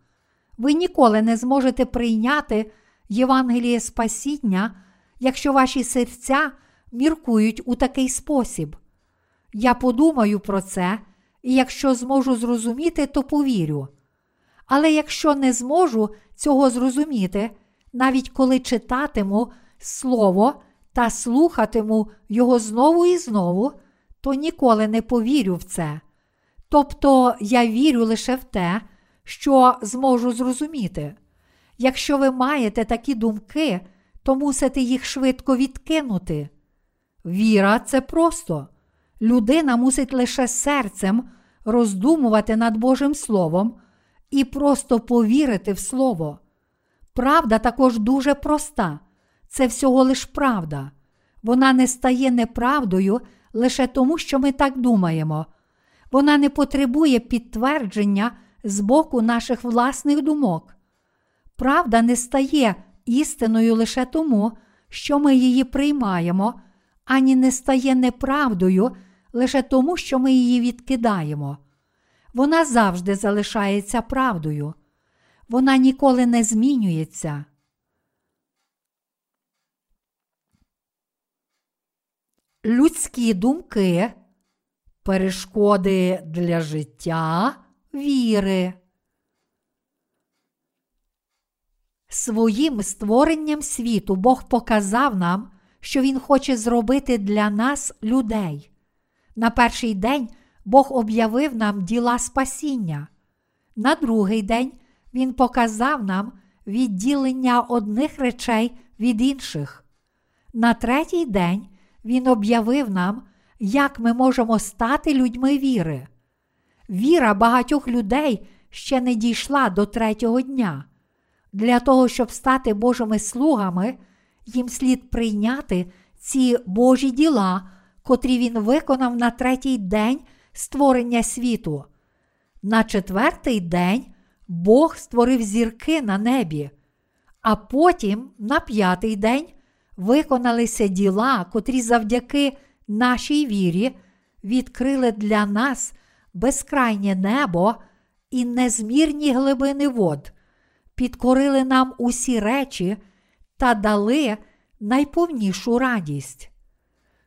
Ви ніколи не зможете прийняти Євангеліє спасіння, якщо ваші серця міркують у такий спосіб. Я подумаю про це, і якщо зможу зрозуміти, то повірю. Але якщо не зможу цього зрозуміти, навіть коли читатиму Слово та слухатиму його знову і знову, то ніколи не повірю в це. Тобто я вірю лише в те, що зможу зрозуміти. Якщо ви маєте такі думки, то мусите їх швидко відкинути. Віра це просто. Людина мусить лише серцем роздумувати над Божим Словом і просто повірити в Слово. Правда також дуже проста, це всього лиш правда. Вона не стає неправдою лише тому, що ми так думаємо. Вона не потребує підтвердження з боку наших власних думок. Правда не стає істиною лише тому, що ми її приймаємо, ані не стає неправдою лише тому, що ми її відкидаємо. Вона завжди залишається правдою. Вона ніколи не змінюється. Людські думки, перешкоди для життя віри. Своїм створенням світу Бог показав нам, що Він хоче зробити для нас людей. На перший день Бог об'явив нам діла спасіння. На другий день Він показав нам відділення одних речей від інших. На третій день Він об'явив нам, як ми можемо стати людьми віри. Віра багатьох людей ще не дійшла до третього дня. Для того, щоб стати Божими слугами, їм слід прийняти ці Божі діла, котрі він виконав на третій день створення світу. На четвертий день Бог створив зірки на небі, а потім на п'ятий день виконалися діла, котрі завдяки нашій вірі відкрили для нас безкрайнє небо і незмірні глибини вод, підкорили нам усі речі та дали найповнішу радість.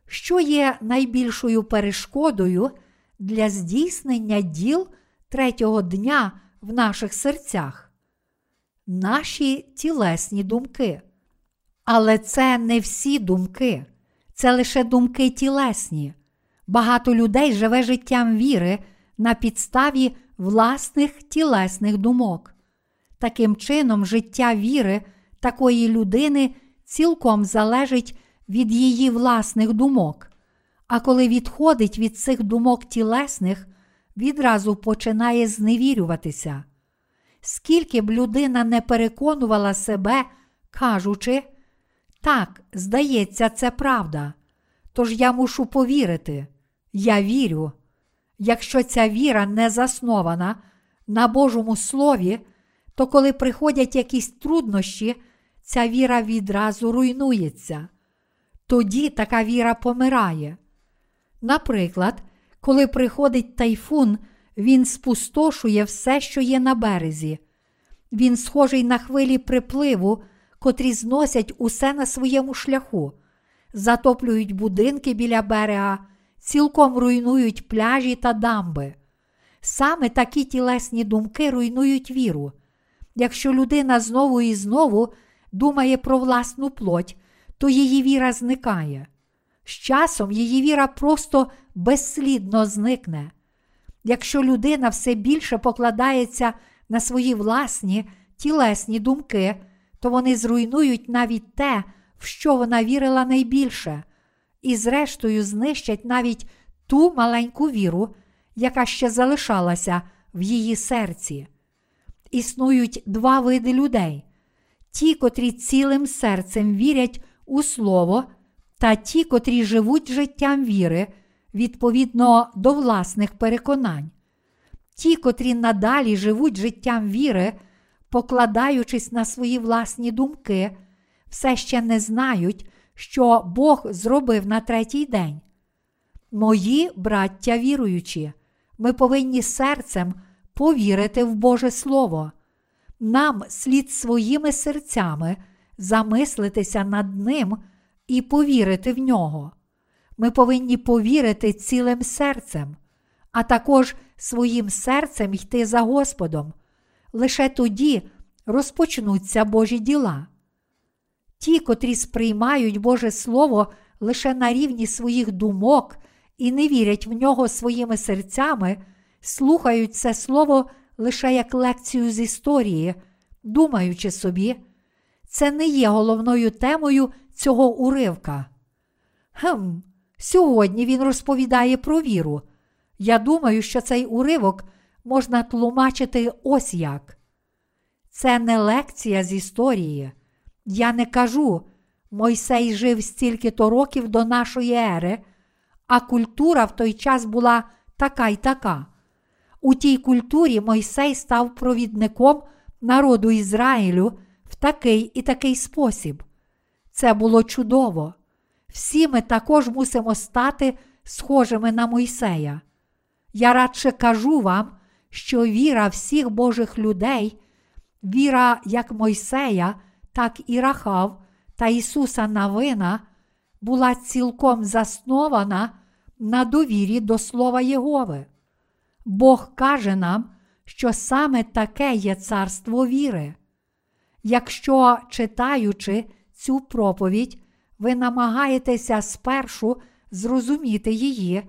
Що є найбільшою перешкодою для здійснення діл третього дня в наших серцях? Наші тілесні думки. Але це не всі думки, це лише думки тілесні. Багато людей живе життям віри на підставі власних тілесних думок. Таким чином, життя віри такої людини цілком залежить від її власних думок. А коли відходить від цих думок тілесних, відразу починає зневірюватися. Скільки б людина не переконувала себе, кажучи, так, здається, це правда. Тож я мушу повірити. Я вірю. Якщо ця віра не заснована на Божому Слові, то коли приходять якісь труднощі, ця віра відразу руйнується. Тоді така віра помирає. Наприклад, коли приходить тайфун, він спустошує все, що є на березі. Він схожий на хвилі припливу, котрі зносять усе на своєму шляху, затоплюють будинки біля берега, цілком руйнують пляжі та дамби. Саме такі тілесні думки руйнують віру. Якщо людина знову і знову думає про власну плоть, то її віра зникає. З часом її віра просто безслідно зникне. Якщо людина все більше покладається на свої власні тілесні думки, то вони зруйнують навіть те, в що вона вірила найбільше, і, зрештою, знищать навіть ту маленьку віру, яка ще залишалася в її серці. Існують два види людей: ті, котрі цілим серцем вірять у Слово, та ті, котрі живуть життям віри відповідно до власних переконань. Ті, котрі надалі живуть життям віри, покладаючись на свої власні думки, все ще не знають, що Бог зробив на третій день. Мої браття віруючі, ми повинні серцем повірити в Боже Слово. Нам слід своїми серцями замислитися над ним і повірити в нього. Ми повинні повірити цілим серцем, а також своїм серцем йти за Господом. Лише тоді розпочнуться Божі діла. Ті, котрі сприймають Боже Слово лише на рівні своїх думок і не вірять в нього своїми серцями, слухають це слово лише як лекцію з історії, думаючи собі, це не є головною темою цього уривка. Хм, сьогодні він розповідає про віру. Я думаю, що цей уривок можна тлумачити ось як. Це не лекція з історії. Я не кажу, Мойсей жив стільки-то років до нашої ери, а культура в той час була така й така. У тій культурі Мойсей став провідником народу Ізраїлю в такий і такий спосіб. Це було чудово. Всі ми також мусимо стати схожими на Мойсея. Я радше кажу вам, що віра всіх Божих людей, віра як Мойсея, так і Рахав та Ісуса Навина була цілком заснована на довірі до Слова Єгови. Бог каже нам, що саме таке є царство віри. Якщо, читаючи цю проповідь, ви намагаєтеся спершу зрозуміти її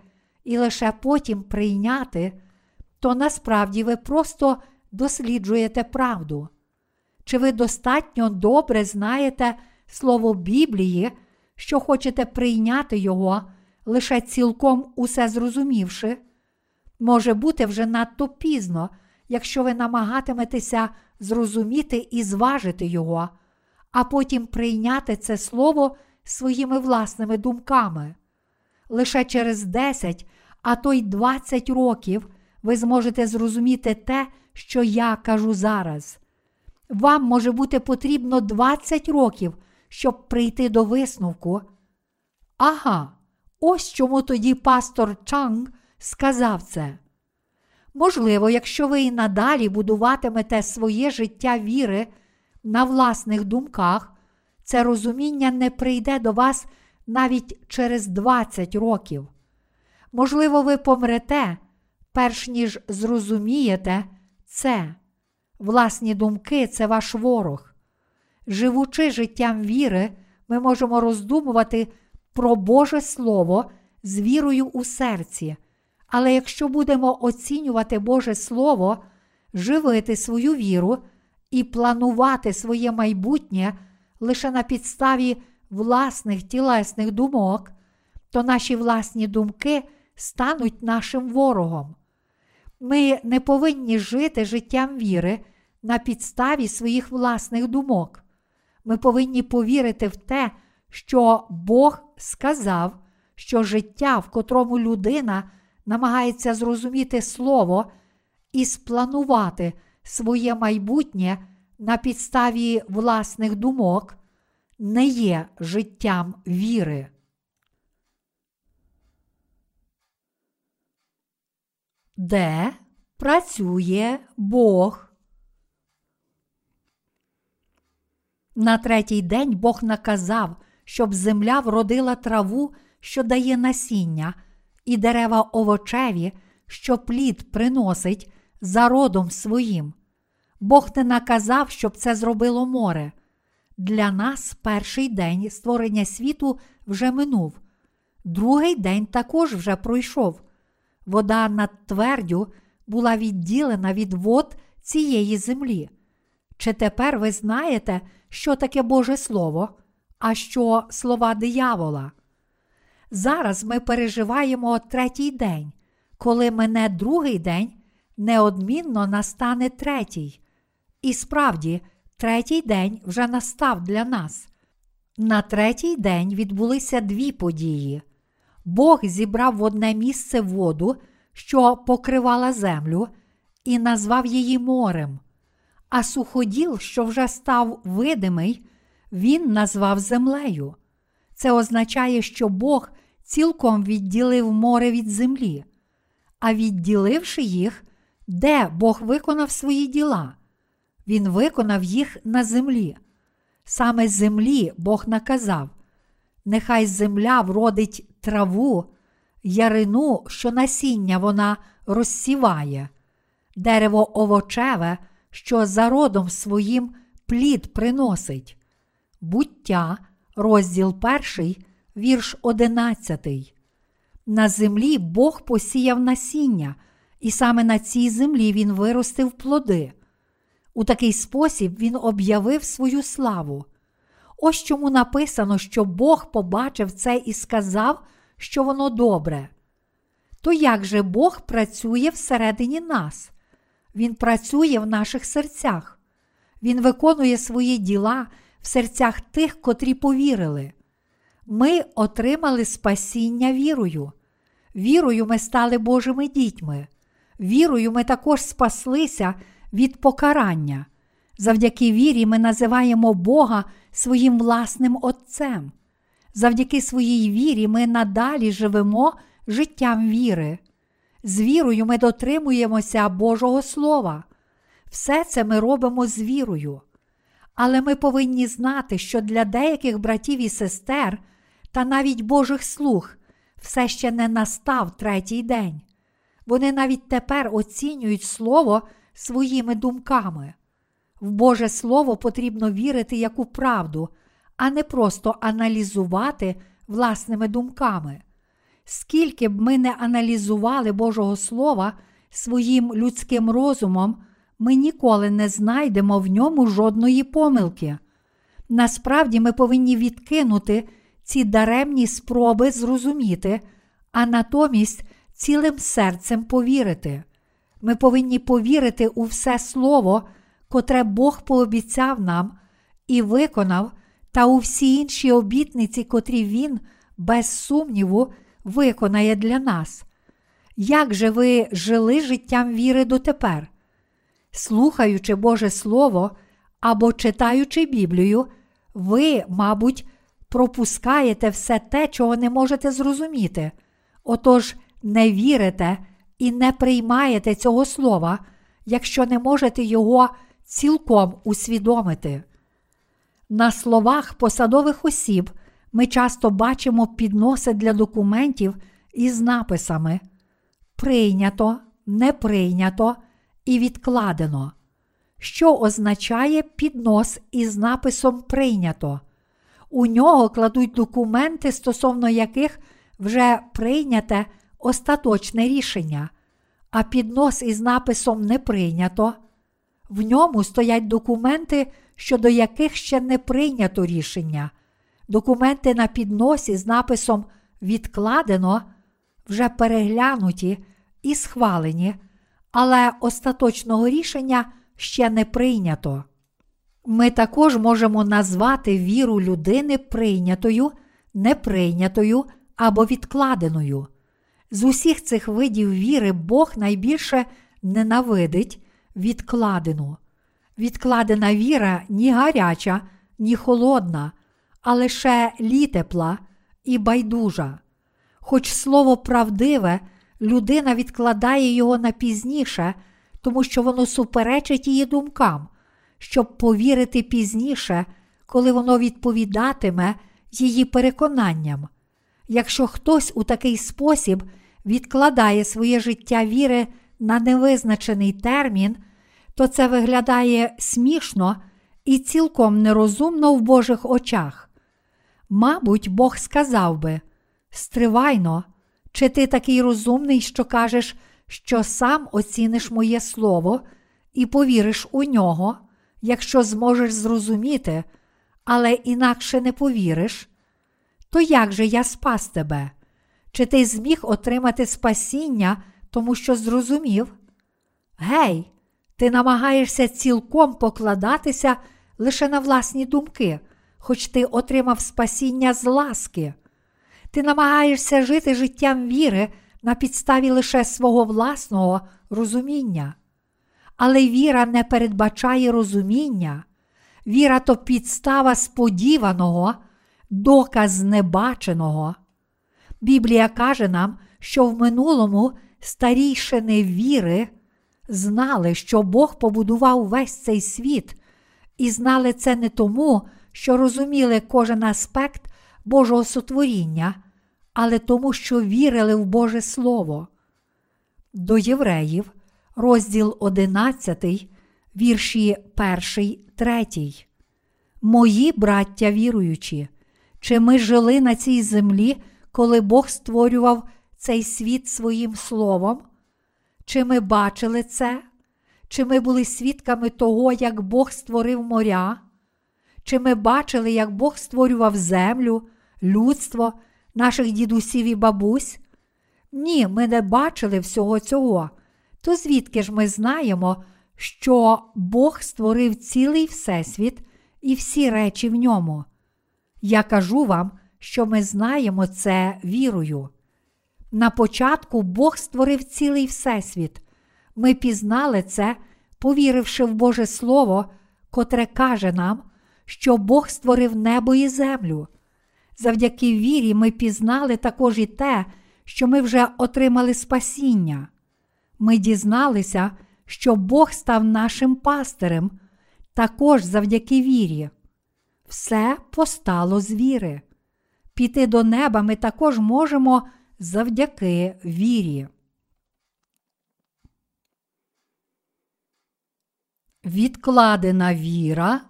і лише потім прийняти, то насправді ви просто досліджуєте правду. Чи ви достатньо добре знаєте слово Біблії, що хочете прийняти його, лише цілком усе зрозумівши? Може бути вже надто пізно, якщо ви намагатиметеся зрозуміти і зважити його, а потім прийняти це слово своїми власними думками. Лише через 10, а то й 20 років ви зможете зрозуміти те, що я кажу зараз. Вам може бути потрібно 20 років, щоб прийти до висновку. Ага, ось чому тоді пастор Чанг сказав це. Можливо, якщо ви і надалі будуватимете своє життя віри на власних думках, це розуміння не прийде до вас навіть через 20 років. Можливо, ви помрете, перш ніж зрозумієте це. Власні думки це ваш ворог. Живучи життям віри, ми можемо роздумувати про Боже Слово з вірою у серці. Але якщо будемо оцінювати Боже Слово, живити свою віру і планувати своє майбутнє лише на підставі власних тілесних думок, то наші власні думки стануть нашим ворогом. Ми не повинні жити життям віри на підставі своїх власних думок. Ми повинні повірити в те, що Бог сказав, що життя, в котрому людина намагається зрозуміти Слово і спланувати своє майбутнє на підставі власних думок, не є життям віри. Де працює Бог? На третій день Бог наказав, щоб земля вродила траву, що дає насіння, і дерева овочеві, що плід приносить за родом своїм. Бог не наказав, щоб це зробило море. Для нас перший день створення світу вже минув, другий день також вже пройшов. Вода над твердю була відділена від вод цієї землі. Чи тепер ви знаєте, що таке Боже Слово, а що слова диявола? Зараз ми переживаємо третій день, коли мене другий день, неодмінно настане третій. І справді, третій день вже настав для нас. На третій день відбулися дві події. Бог зібрав в одне місце воду, що покривала землю, і назвав її морем. А суходіл, що вже став видимий, він назвав землею. Це означає, що Бог цілком відділив море від землі. А відділивши їх, де Бог виконав свої діла? Він виконав їх на землі. Саме землі Бог наказав: нехай земля вродить траву, ярину, що насіння вона розсіває, дерево овочеве, що за родом своїм плід приносить. Буття, розділ перший, вірш одинадцятий. На землі Бог посіяв насіння, і саме на цій землі він виростив плоди. У такий спосіб він об'явив свою славу. Ось чому написано, що Бог побачив це і сказав, що воно добре. То як же Бог працює всередині нас? Він працює в наших серцях, Він виконує свої діла в серцях тих, котрі повірили. Ми отримали спасіння вірою. Вірою ми стали Божими дітьми. Вірою ми також спаслися від покарання. Завдяки вірі ми називаємо Бога своїм власним Отцем. Завдяки своїй вірі ми надалі живемо життям віри. З вірою ми дотримуємося Божого Слова. Все це ми робимо з вірою. Але ми повинні знати, що для деяких братів і сестер та навіть Божих слуг все ще не настав третій день. Вони навіть тепер оцінюють Слово своїми думками. В Боже Слово потрібно вірити як у правду, а не просто аналізувати власними думками. Скільки б ми не аналізували Божого Слова своїм людським розумом, ми ніколи не знайдемо в ньому жодної помилки. Насправді ми повинні відкинути ці даремні спроби зрозуміти, а натомість цілим серцем повірити. Ми повинні повірити у все Слово, котре Бог пообіцяв нам, і виконав, та у всі інші обітниці, котрі Він, без сумніву, виконає для нас. Як же ви жили життям віри дотепер? Слухаючи Боже Слово або читаючи Біблію, ви, мабуть, пропускаєте все те, чого не можете зрозуміти. Отож, не вірите і не приймаєте цього слова, якщо не можете його цілком усвідомити. На словах посадових осіб ми часто бачимо підноси для документів із написами прийнято, не прийнято і відкладено, що означає піднос із написом прийнято. У нього кладуть документи, стосовно яких вже прийняте остаточне рішення, а піднос із написом не прийнято. В ньому стоять документи, щодо яких ще не прийнято рішення. Документи на підносі з написом відкладено вже переглянуті і схвалені, але остаточного рішення ще не прийнято. Ми також можемо назвати віру людини прийнятою, неприйнятою або відкладеною. З усіх цих видів віри Бог найбільше ненавидить відкладену. Відкладена віра ні гаряча, ні холодна, а лише літепла і байдужа. Хоч слово правдиве, людина відкладає його на пізніше, тому що воно суперечить її думкам, щоб повірити пізніше, коли воно відповідатиме її переконанням. Якщо хтось у такий спосіб відкладає своє життя віри на невизначений термін, то це виглядає смішно і цілком нерозумно в Божих очах. Мабуть, Бог сказав би: Стривайно, чи ти такий розумний, що кажеш, що сам оціниш моє слово і повіриш у нього, якщо зможеш зрозуміти, але інакше не повіриш, то як же я спас тебе? Чи ти зміг отримати спасіння, тому що зрозумів? Гей, ти намагаєшся цілком покладатися лише на власні думки, хоч ти отримав спасіння з ласки. Ти намагаєшся жити життям віри на підставі лише свого власного розуміння. Але віра не передбачає розуміння, віра то підстава сподіваного, доказ небаченого. Біблія каже нам, що в минулому старійшини віри знали, що Бог побудував весь цей світ, і знали це не тому, що розуміли кожен аспект Божого сотворіння, але тому, що вірили в Боже Слово. До євреїв, розділ 11, вірші 1, 3. Мої браття віруючі, чи ми жили на цій землі, коли Бог створював цей світ своїм словом? Чи ми бачили це? Чи ми були свідками того, як Бог створив моря? Чи ми бачили, як Бог створював землю, людство, наших дідусів і бабусь? Ні, ми не бачили всього цього. То звідки ж ми знаємо, що Бог створив цілий Всесвіт і всі речі в ньому? Я кажу вам, що ми знаємо це вірою. На початку Бог створив цілий Всесвіт. Ми пізнали це, повіривши в Боже Слово, котре каже нам, що Бог створив небо і землю. Завдяки вірі ми пізнали також і те, що ми вже отримали спасіння. Ми дізналися, що Бог став нашим пастирем, також завдяки вірі. Все постало з віри. Піти до неба ми також можемо завдяки вірі. Відкладена віра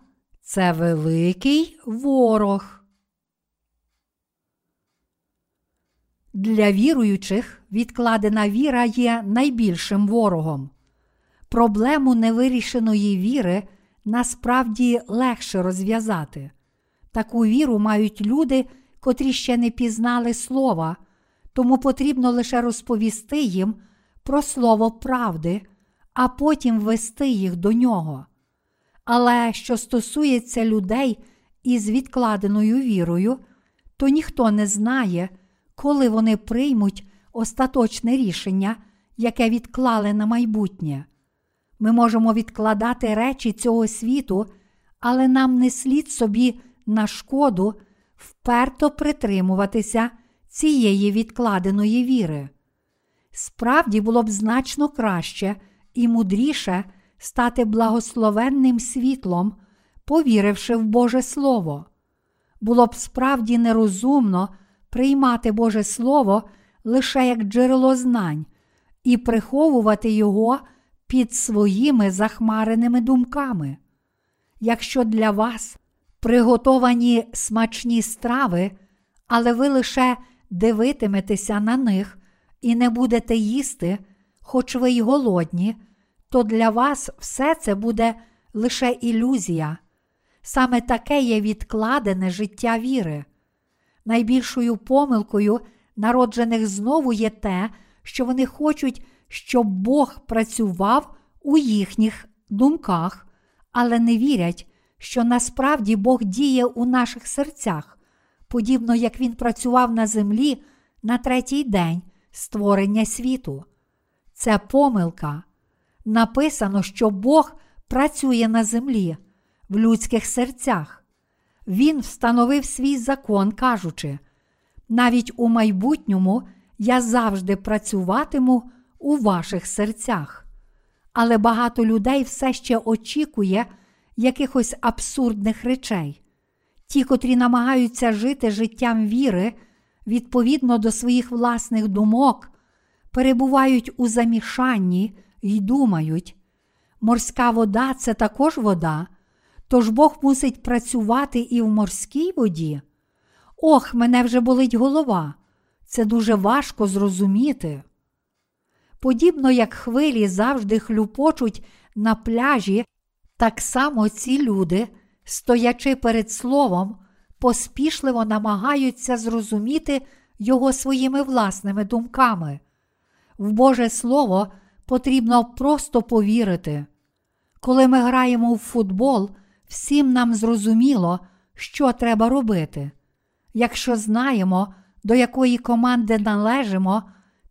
це великий ворог. Для віруючих відкладена віра є найбільшим ворогом. Проблему невирішеної віри насправді легше розв'язати. Таку віру мають люди, котрі ще не пізнали слова, тому потрібно лише розповісти їм про слово правди, а потім вести їх до нього. Але що стосується людей із відкладеною вірою, то ніхто не знає, коли вони приймуть остаточне рішення, яке відклали на майбутнє. Ми можемо відкладати речі цього світу, але нам не слід собі на шкоду вперто притримуватися цієї відкладеної віри. Справді було б значно краще і мудріше стати благословенним світлом, повіривши в Боже Слово. Було б справді нерозумно приймати Боже Слово лише як джерело знань і приховувати його під своїми захмареними думками. Якщо для вас приготовані смачні страви, але ви лише дивитиметеся на них і не будете їсти, хоч ви й голодні, то для вас все це буде лише ілюзія. Саме таке є відкладене життя віри. Найбільшою помилкою народжених знову є те, що вони хочуть, щоб Бог працював у їхніх думках, але не вірять, що насправді Бог діє у наших серцях, подібно як Він працював на землі на третій день створення світу. Це помилка. Написано, що Бог працює на землі, в людських серцях. Він встановив свій закон, кажучи: навіть у майбутньому я завжди працюватиму у ваших серцях. Але багато людей все ще очікує якихось абсурдних речей. Ті, котрі намагаються жити життям віри відповідно до своїх власних думок, перебувають у замішанні і думають, морська вода це також вода, тож Бог мусить працювати і в морській воді. Ох, мене вже болить голова. Це дуже важко зрозуміти. Подібно як хвилі завжди хлюпочуть на пляжі, так само ці люди, стоячи перед словом, поспішливо намагаються зрозуміти його своїми власними думками. В Боже Слово потрібно просто повірити. Коли ми граємо в футбол, всім нам зрозуміло, що треба робити. Якщо знаємо, до якої команди належимо,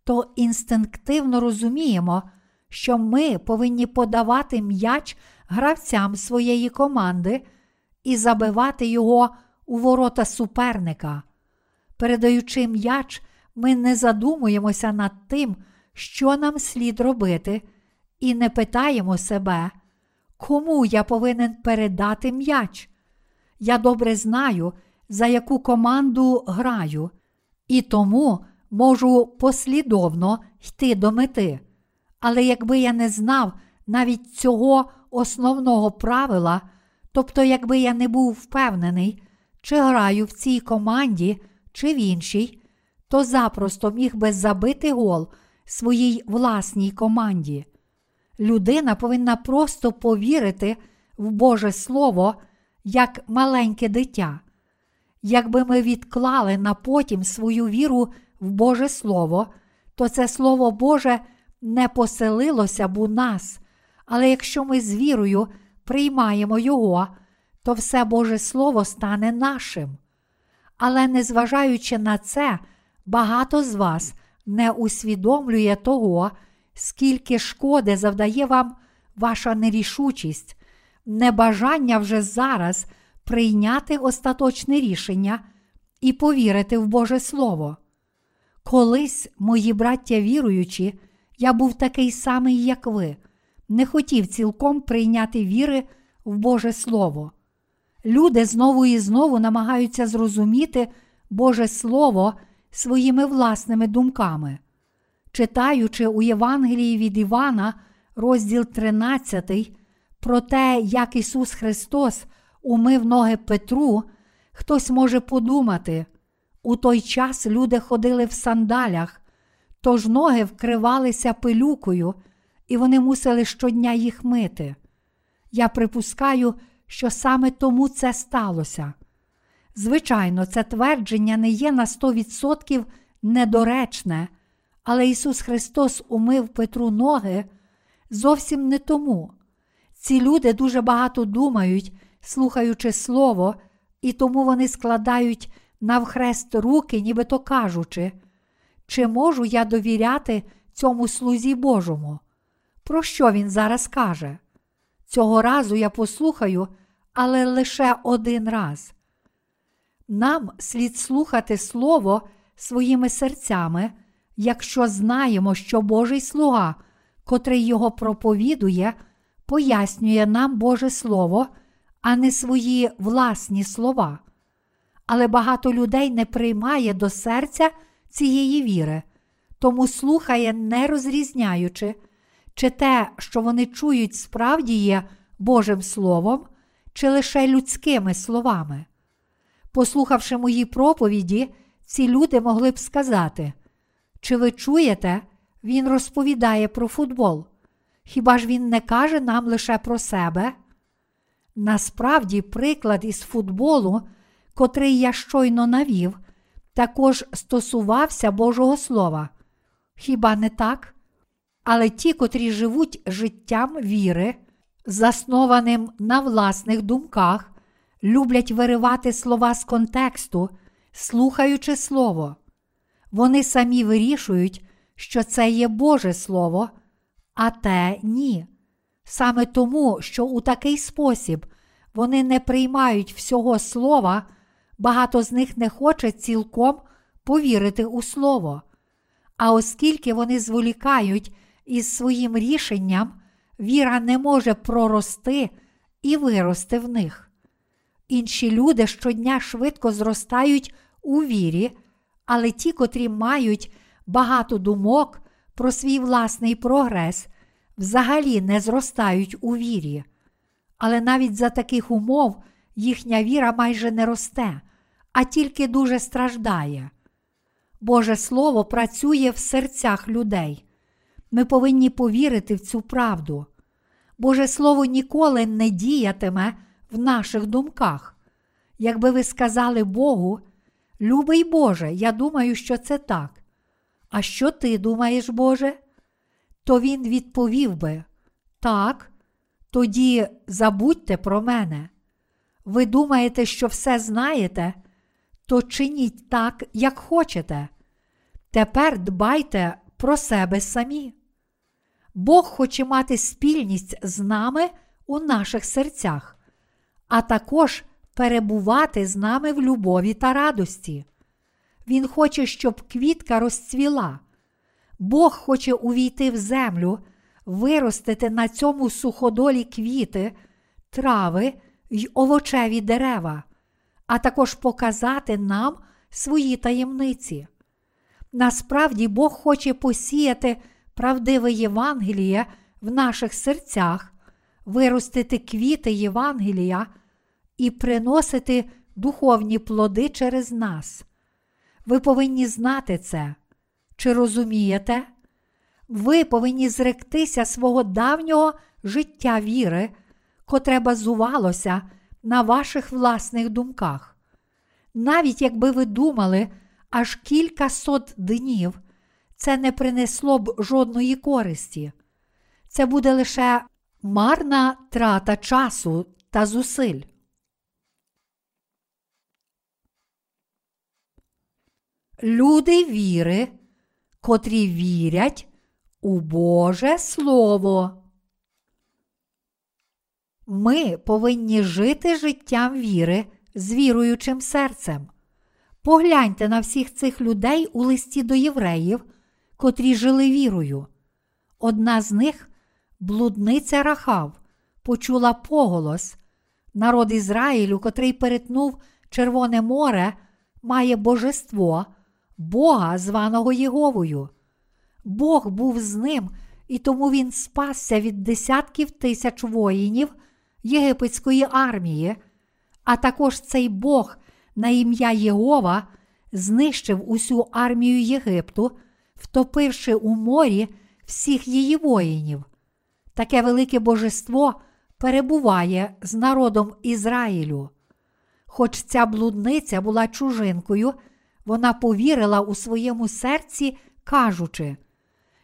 то інстинктивно розуміємо, що ми повинні подавати м'яч гравцям своєї команди і забивати його у ворота суперника. Передаючи м'яч, ми не задумуємося над тим, що нам слід робити, і не питаємо себе, кому я повинен передати м'яч. Я добре знаю, за яку команду граю, і тому можу послідовно йти до мети. Але якби я не знав навіть цього основного правила, тобто, якби я не був впевнений, чи граю в цій команді, чи в іншій, то запросто міг би забити гол своїй власній команді. Людина повинна просто повірити в Боже Слово як маленьке дитя. Якби ми відклали на потім свою віру в Боже Слово, то це Слово Боже не поселилося б у нас. Але якщо ми з вірою приймаємо Його, то все Боже Слово стане нашим. Але незважаючи на це, багато з вас не усвідомлює того, скільки шкоди завдає вам ваша нерішучість, небажання вже зараз прийняти остаточне рішення і повірити в Боже Слово. Колись, мої браття віруючі, я був такий самий, як ви, не хотів цілком прийняти віри в Боже Слово. Люди знову і знову намагаються зрозуміти Боже Слово своїми власними думками. Читаючи у Євангелії від Івана, розділ 13, про те, як Ісус Христос умив ноги Петру, хтось може подумати, у той час люди ходили в сандалях, тож ноги вкривалися пилюкою, і вони мусили щодня їх мити. Я припускаю, що саме тому це сталося. Звичайно, це твердження не є на 100% недоречне, але Ісус Христос умив Петру ноги зовсім не тому. Ці люди дуже багато думають, слухаючи слово, і тому вони складають навхрест руки, нібито кажучи, чи можу я довіряти цьому слузі Божому? Про що він зараз каже? Цього разу я послухаю, але лише один раз. Нам слід слухати Слово своїми серцями, якщо знаємо, що Божий слуга, котрий його проповідує, пояснює нам Боже Слово, а не свої власні слова. Але багато людей не приймає до серця цієї віри, тому слухає, не розрізняючи, чи те, що вони чують, справді є Божим Словом, чи лише людськими словами. Послухавши мої проповіді, ці люди могли б сказати, чи ви чуєте, він розповідає про футбол. Хіба ж він не каже нам лише про себе? Насправді, приклад із футболу, котрий я щойно навів, також стосувався Божого Слова. Хіба не так? Але ті, котрі живуть життям віри, заснованим на власних думках, люблять виривати слова з контексту, слухаючи Слово. Вони самі вирішують, що це є Боже Слово, а те ні. Саме тому, що у такий спосіб вони не приймають всього слова, багато з них не хоче цілком повірити у Слово. А оскільки вони зволікають із своїм рішенням, віра не може прорости і вирости в них. Інші люди щодня швидко зростають у вірі, але ті, котрі мають багато думок про свій власний прогрес, взагалі не зростають у вірі. Але навіть за таких умов їхня віра майже не росте, а тільки дуже страждає. Боже Слово працює в серцях людей. Ми повинні повірити в цю правду. Боже Слово ніколи не діятиме в наших думках. Якби ви сказали Богу, любий Боже, я думаю, що це так. А що ти думаєш, Боже? То він відповів би так, тоді забудьте про мене. Ви думаєте, що все знаєте, то чиніть так, як хочете. Тепер дбайте про себе самі. Бог хоче мати спільність з нами у наших серцях, а також перебувати з нами в любові та радості. Він хоче, щоб квітка розцвіла. Бог хоче увійти в землю, виростити на цьому суходолі квіти, трави й овочеві дерева, а також показати нам свої таємниці. Насправді Бог хоче посіяти правдиве Євангеліє в наших серцях, виростити квіти Євангелія і приносити духовні плоди через нас. Ви повинні знати це. Чи розумієте? Ви повинні зректися свого давнього життя віри, котре базувалося на ваших власних думках. Навіть якби ви думали аж кілька сот днів, це не принесло б жодної користі. Це буде лише марна трата часу та зусиль. Люди віри, котрі вірять у Боже Слово. Ми повинні жити життям віри з віруючим серцем. Погляньте на всіх цих людей у листі до євреїв, котрі жили вірою. Одна з них, блудниця Рахав, почула поголос. Народ Ізраїлю, котрий перетнув Червоне море, має божество, Бога, званого Єговою. Бог був з ним, і тому він спасся від десятків тисяч воїнів єгипетської армії, а також цей Бог на ім'я Єгова знищив усю армію Єгипту, втопивши у морі всіх її воїнів. Таке велике божество перебуває з народом Ізраїлю. Хоч ця блудниця була чужинкою, вона повірила у своєму серці, кажучи: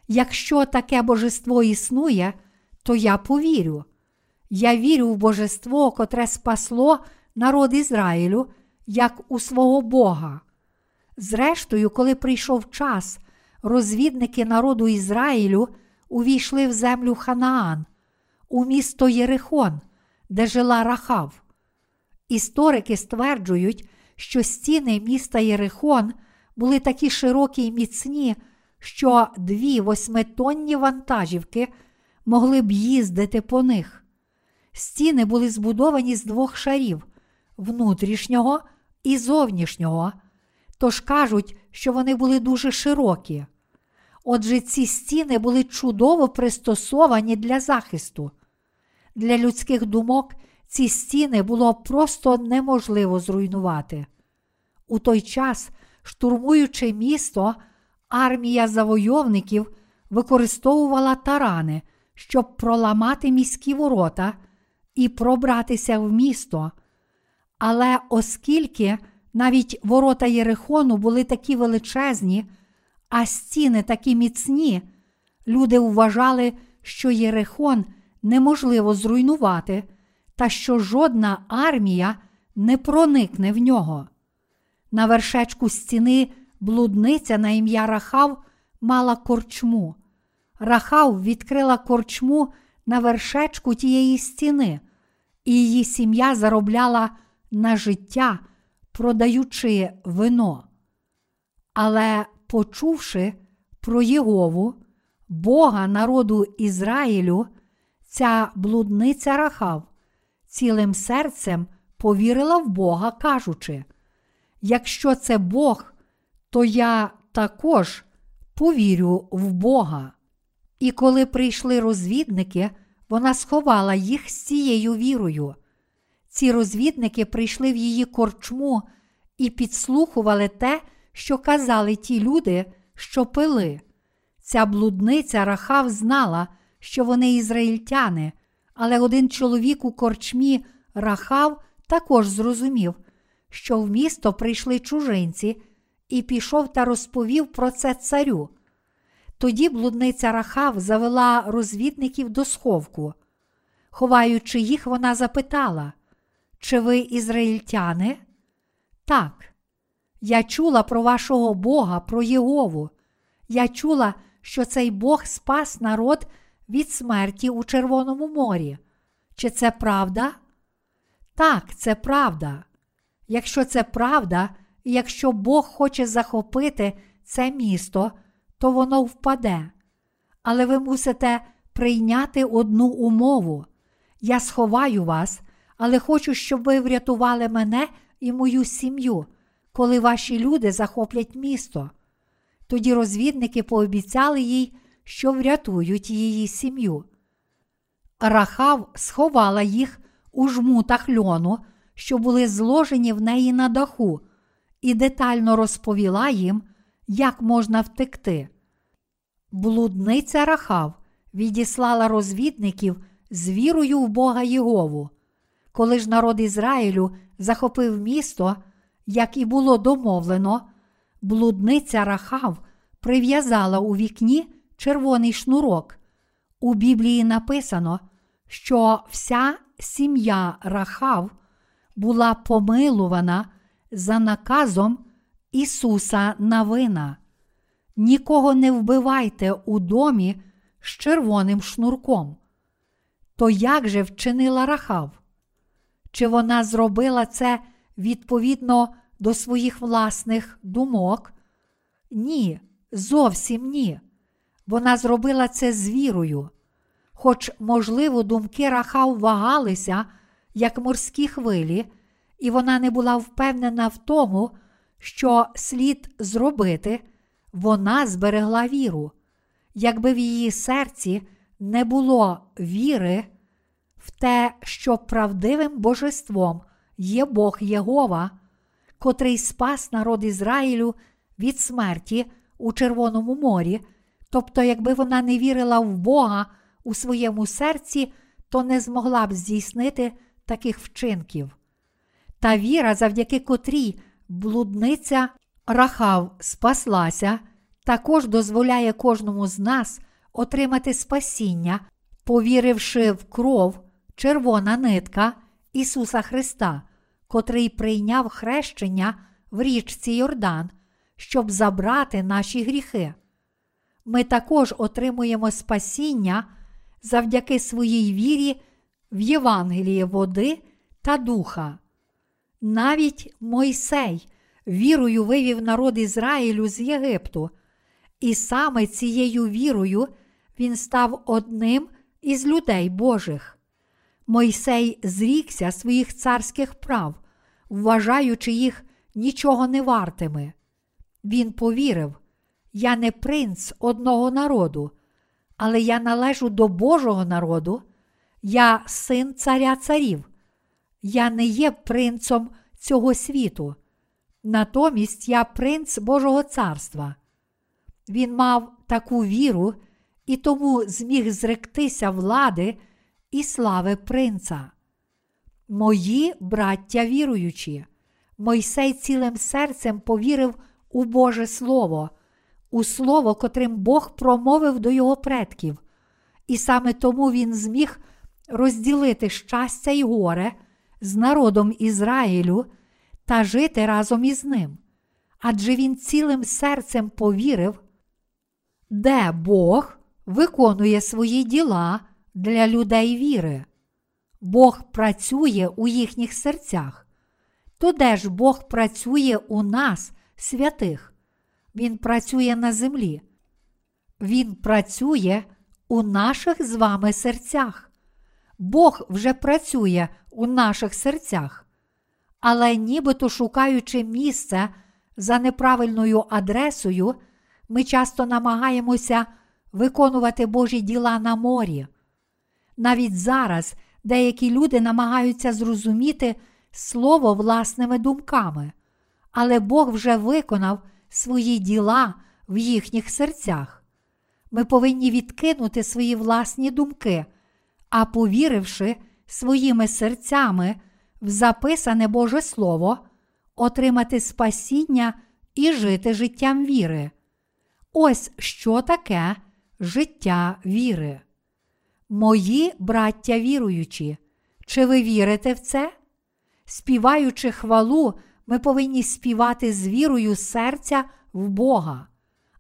якщо таке божество існує, то я повірю. Я вірю в божество, котре спасло народ Ізраїлю, як у свого Бога. Зрештою, коли прийшов час, розвідники народу Ізраїлю увійшли в землю Ханаан, у місто Єрихон, де жила Рахав. Історики стверджують, що стіни міста Єрихон були такі широкі й міцні, що дві восьмитонні вантажівки могли б їздити по них. Стіни були збудовані з двох шарів внутрішнього і зовнішнього, тож кажуть, що вони були дуже широкі. Отже, ці стіни були чудово пристосовані для захисту. Для людських думок ці стіни було просто неможливо зруйнувати. У той час, штурмуючи місто, армія завойовників використовувала тарани, щоб проламати міські ворота і пробратися в місто. Але оскільки навіть ворота Єрихону були такі величезні, а стіни такі міцні, люди вважали, що Єрихон неможливо зруйнувати, та що жодна армія не проникне в нього. На вершечку стіни блудниця на ім'я Рахав мала корчму. Рахав відкрила корчму на вершечку тієї стіни, і її сім'я заробляла на життя, продаючи вино. Але, почувши про Єгову, Бога народу Ізраїлю, ця блудниця Рахав цілим серцем повірила в Бога, кажучи: якщо це Бог, то я також повірю в Бога. І коли прийшли розвідники, вона сховала їх з цією вірою. Ці розвідники прийшли в її корчму і підслухували те, що казали ті люди, що пили. Ця блудниця Рахав знала, що вони ізраїльтяни, але один чоловік у корчмі Рахав також зрозумів, що в місто прийшли чужинці, і пішов та розповів про це царю. Тоді блудниця Рахав завела розвідників до сховку. Ховаючи їх, вона запитала, чи ви ізраїльтяни? Так. Я чула про вашого Бога, про Єгову. Я чула, що цей Бог спас народ від смерті у Червоному морі. Чи це правда? Так, це правда. Якщо це правда, і якщо Бог хоче захопити це місто, то воно впаде. Але ви мусите прийняти одну умову. Я сховаю вас, але хочу, щоб ви врятували мене і мою сім'ю, коли ваші люди захоплять місто. Тоді розвідники пообіцяли їй, що врятують її сім'ю. Рахав сховала їх у жмутах льону, що були зложені в неї на даху, і детально розповіла їм, як можна втекти. Блудниця Рахав відіслала розвідників з вірою в Бога Єгову. Коли ж народ Ізраїлю захопив місто, як і було домовлено, блудниця Рахав прив'язала у вікні червоний шнурок. У Біблії написано, що вся сім'я Рахав була помилувана за наказом Ісуса Навина. Нікого не вбивайте у домі з червоним шнурком. То як же вчинила Рахав? Чи вона зробила це відповідно до своїх власних думок? Ні, зовсім ні. Вона зробила це з вірою. Хоч, можливо, думки Рахав вагалися, як морські хвилі, і вона не була впевнена в тому, що слід зробити, вона зберегла віру. Якби в її серці не було віри в те, що правдивим божеством є Бог Єгова, котрий спас народ Ізраїлю від смерті у Червоному морі, тобто, якби вона не вірила в Бога у своєму серці, то не змогла б здійснити таких вчинків. Та віра, завдяки котрій блудниця Рахав спаслася, також дозволяє кожному з нас отримати спасіння, повіривши в кров червона нитка Ісуса Христа, котрий прийняв хрещення в річці Йордан, щоб забрати наші гріхи. Ми також отримуємо спасіння завдяки своїй вірі в Євангеліє води та духа. Навіть Мойсей вірою вивів народ Ізраїлю з Єгипту, і саме цією вірою він став одним із людей Божих. Мойсей зрікся своїх царських прав, вважаючи їх нічого не вартими. Він повірив: Я не принц одного народу, але я належу до Божого народу, я син царя царів. Я не є принцом цього світу. Натомість я принц Божого царства. Він мав таку віру і тому зміг зректися влади і слави принца. Мої браття віруючі, Мойсей цілим серцем повірив у Боже Слово, у Слово, котрим Бог промовив до його предків, і саме тому він зміг розділити щастя й горе з народом Ізраїлю та жити разом із ним. Адже він цілим серцем повірив, де Бог виконує свої діла для людей віри. Бог працює у їхніх серцях. То де ж Бог працює у нас, святих? Він працює на землі. Він працює у наших з вами серцях. Бог вже працює у наших серцях. Але нібито шукаючи місце за неправильною адресою, ми часто намагаємося виконувати Божі діла на морі. Навіть зараз деякі люди намагаються зрозуміти Слово власними думками, але Бог вже виконав свої діла в їхніх серцях. Ми повинні відкинути свої власні думки, а повіривши своїми серцями в записане Боже Слово, отримати спасіння і жити життям віри. Ось що таке життя віри. Мої браття віруючі, чи ви вірите в це? Співаючи хвалу, ми повинні співати з вірою серця в Бога,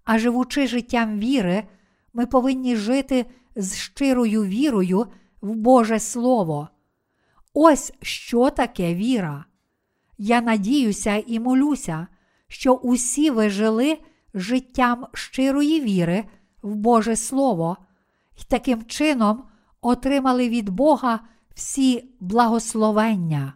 а живучи життям віри, ми повинні жити з щирою вірою в Боже Слово. Ось що таке віра. Я надіюся і молюся, що усі ви жили життям щирої віри в Боже Слово і таким чином отримали від Бога всі благословення.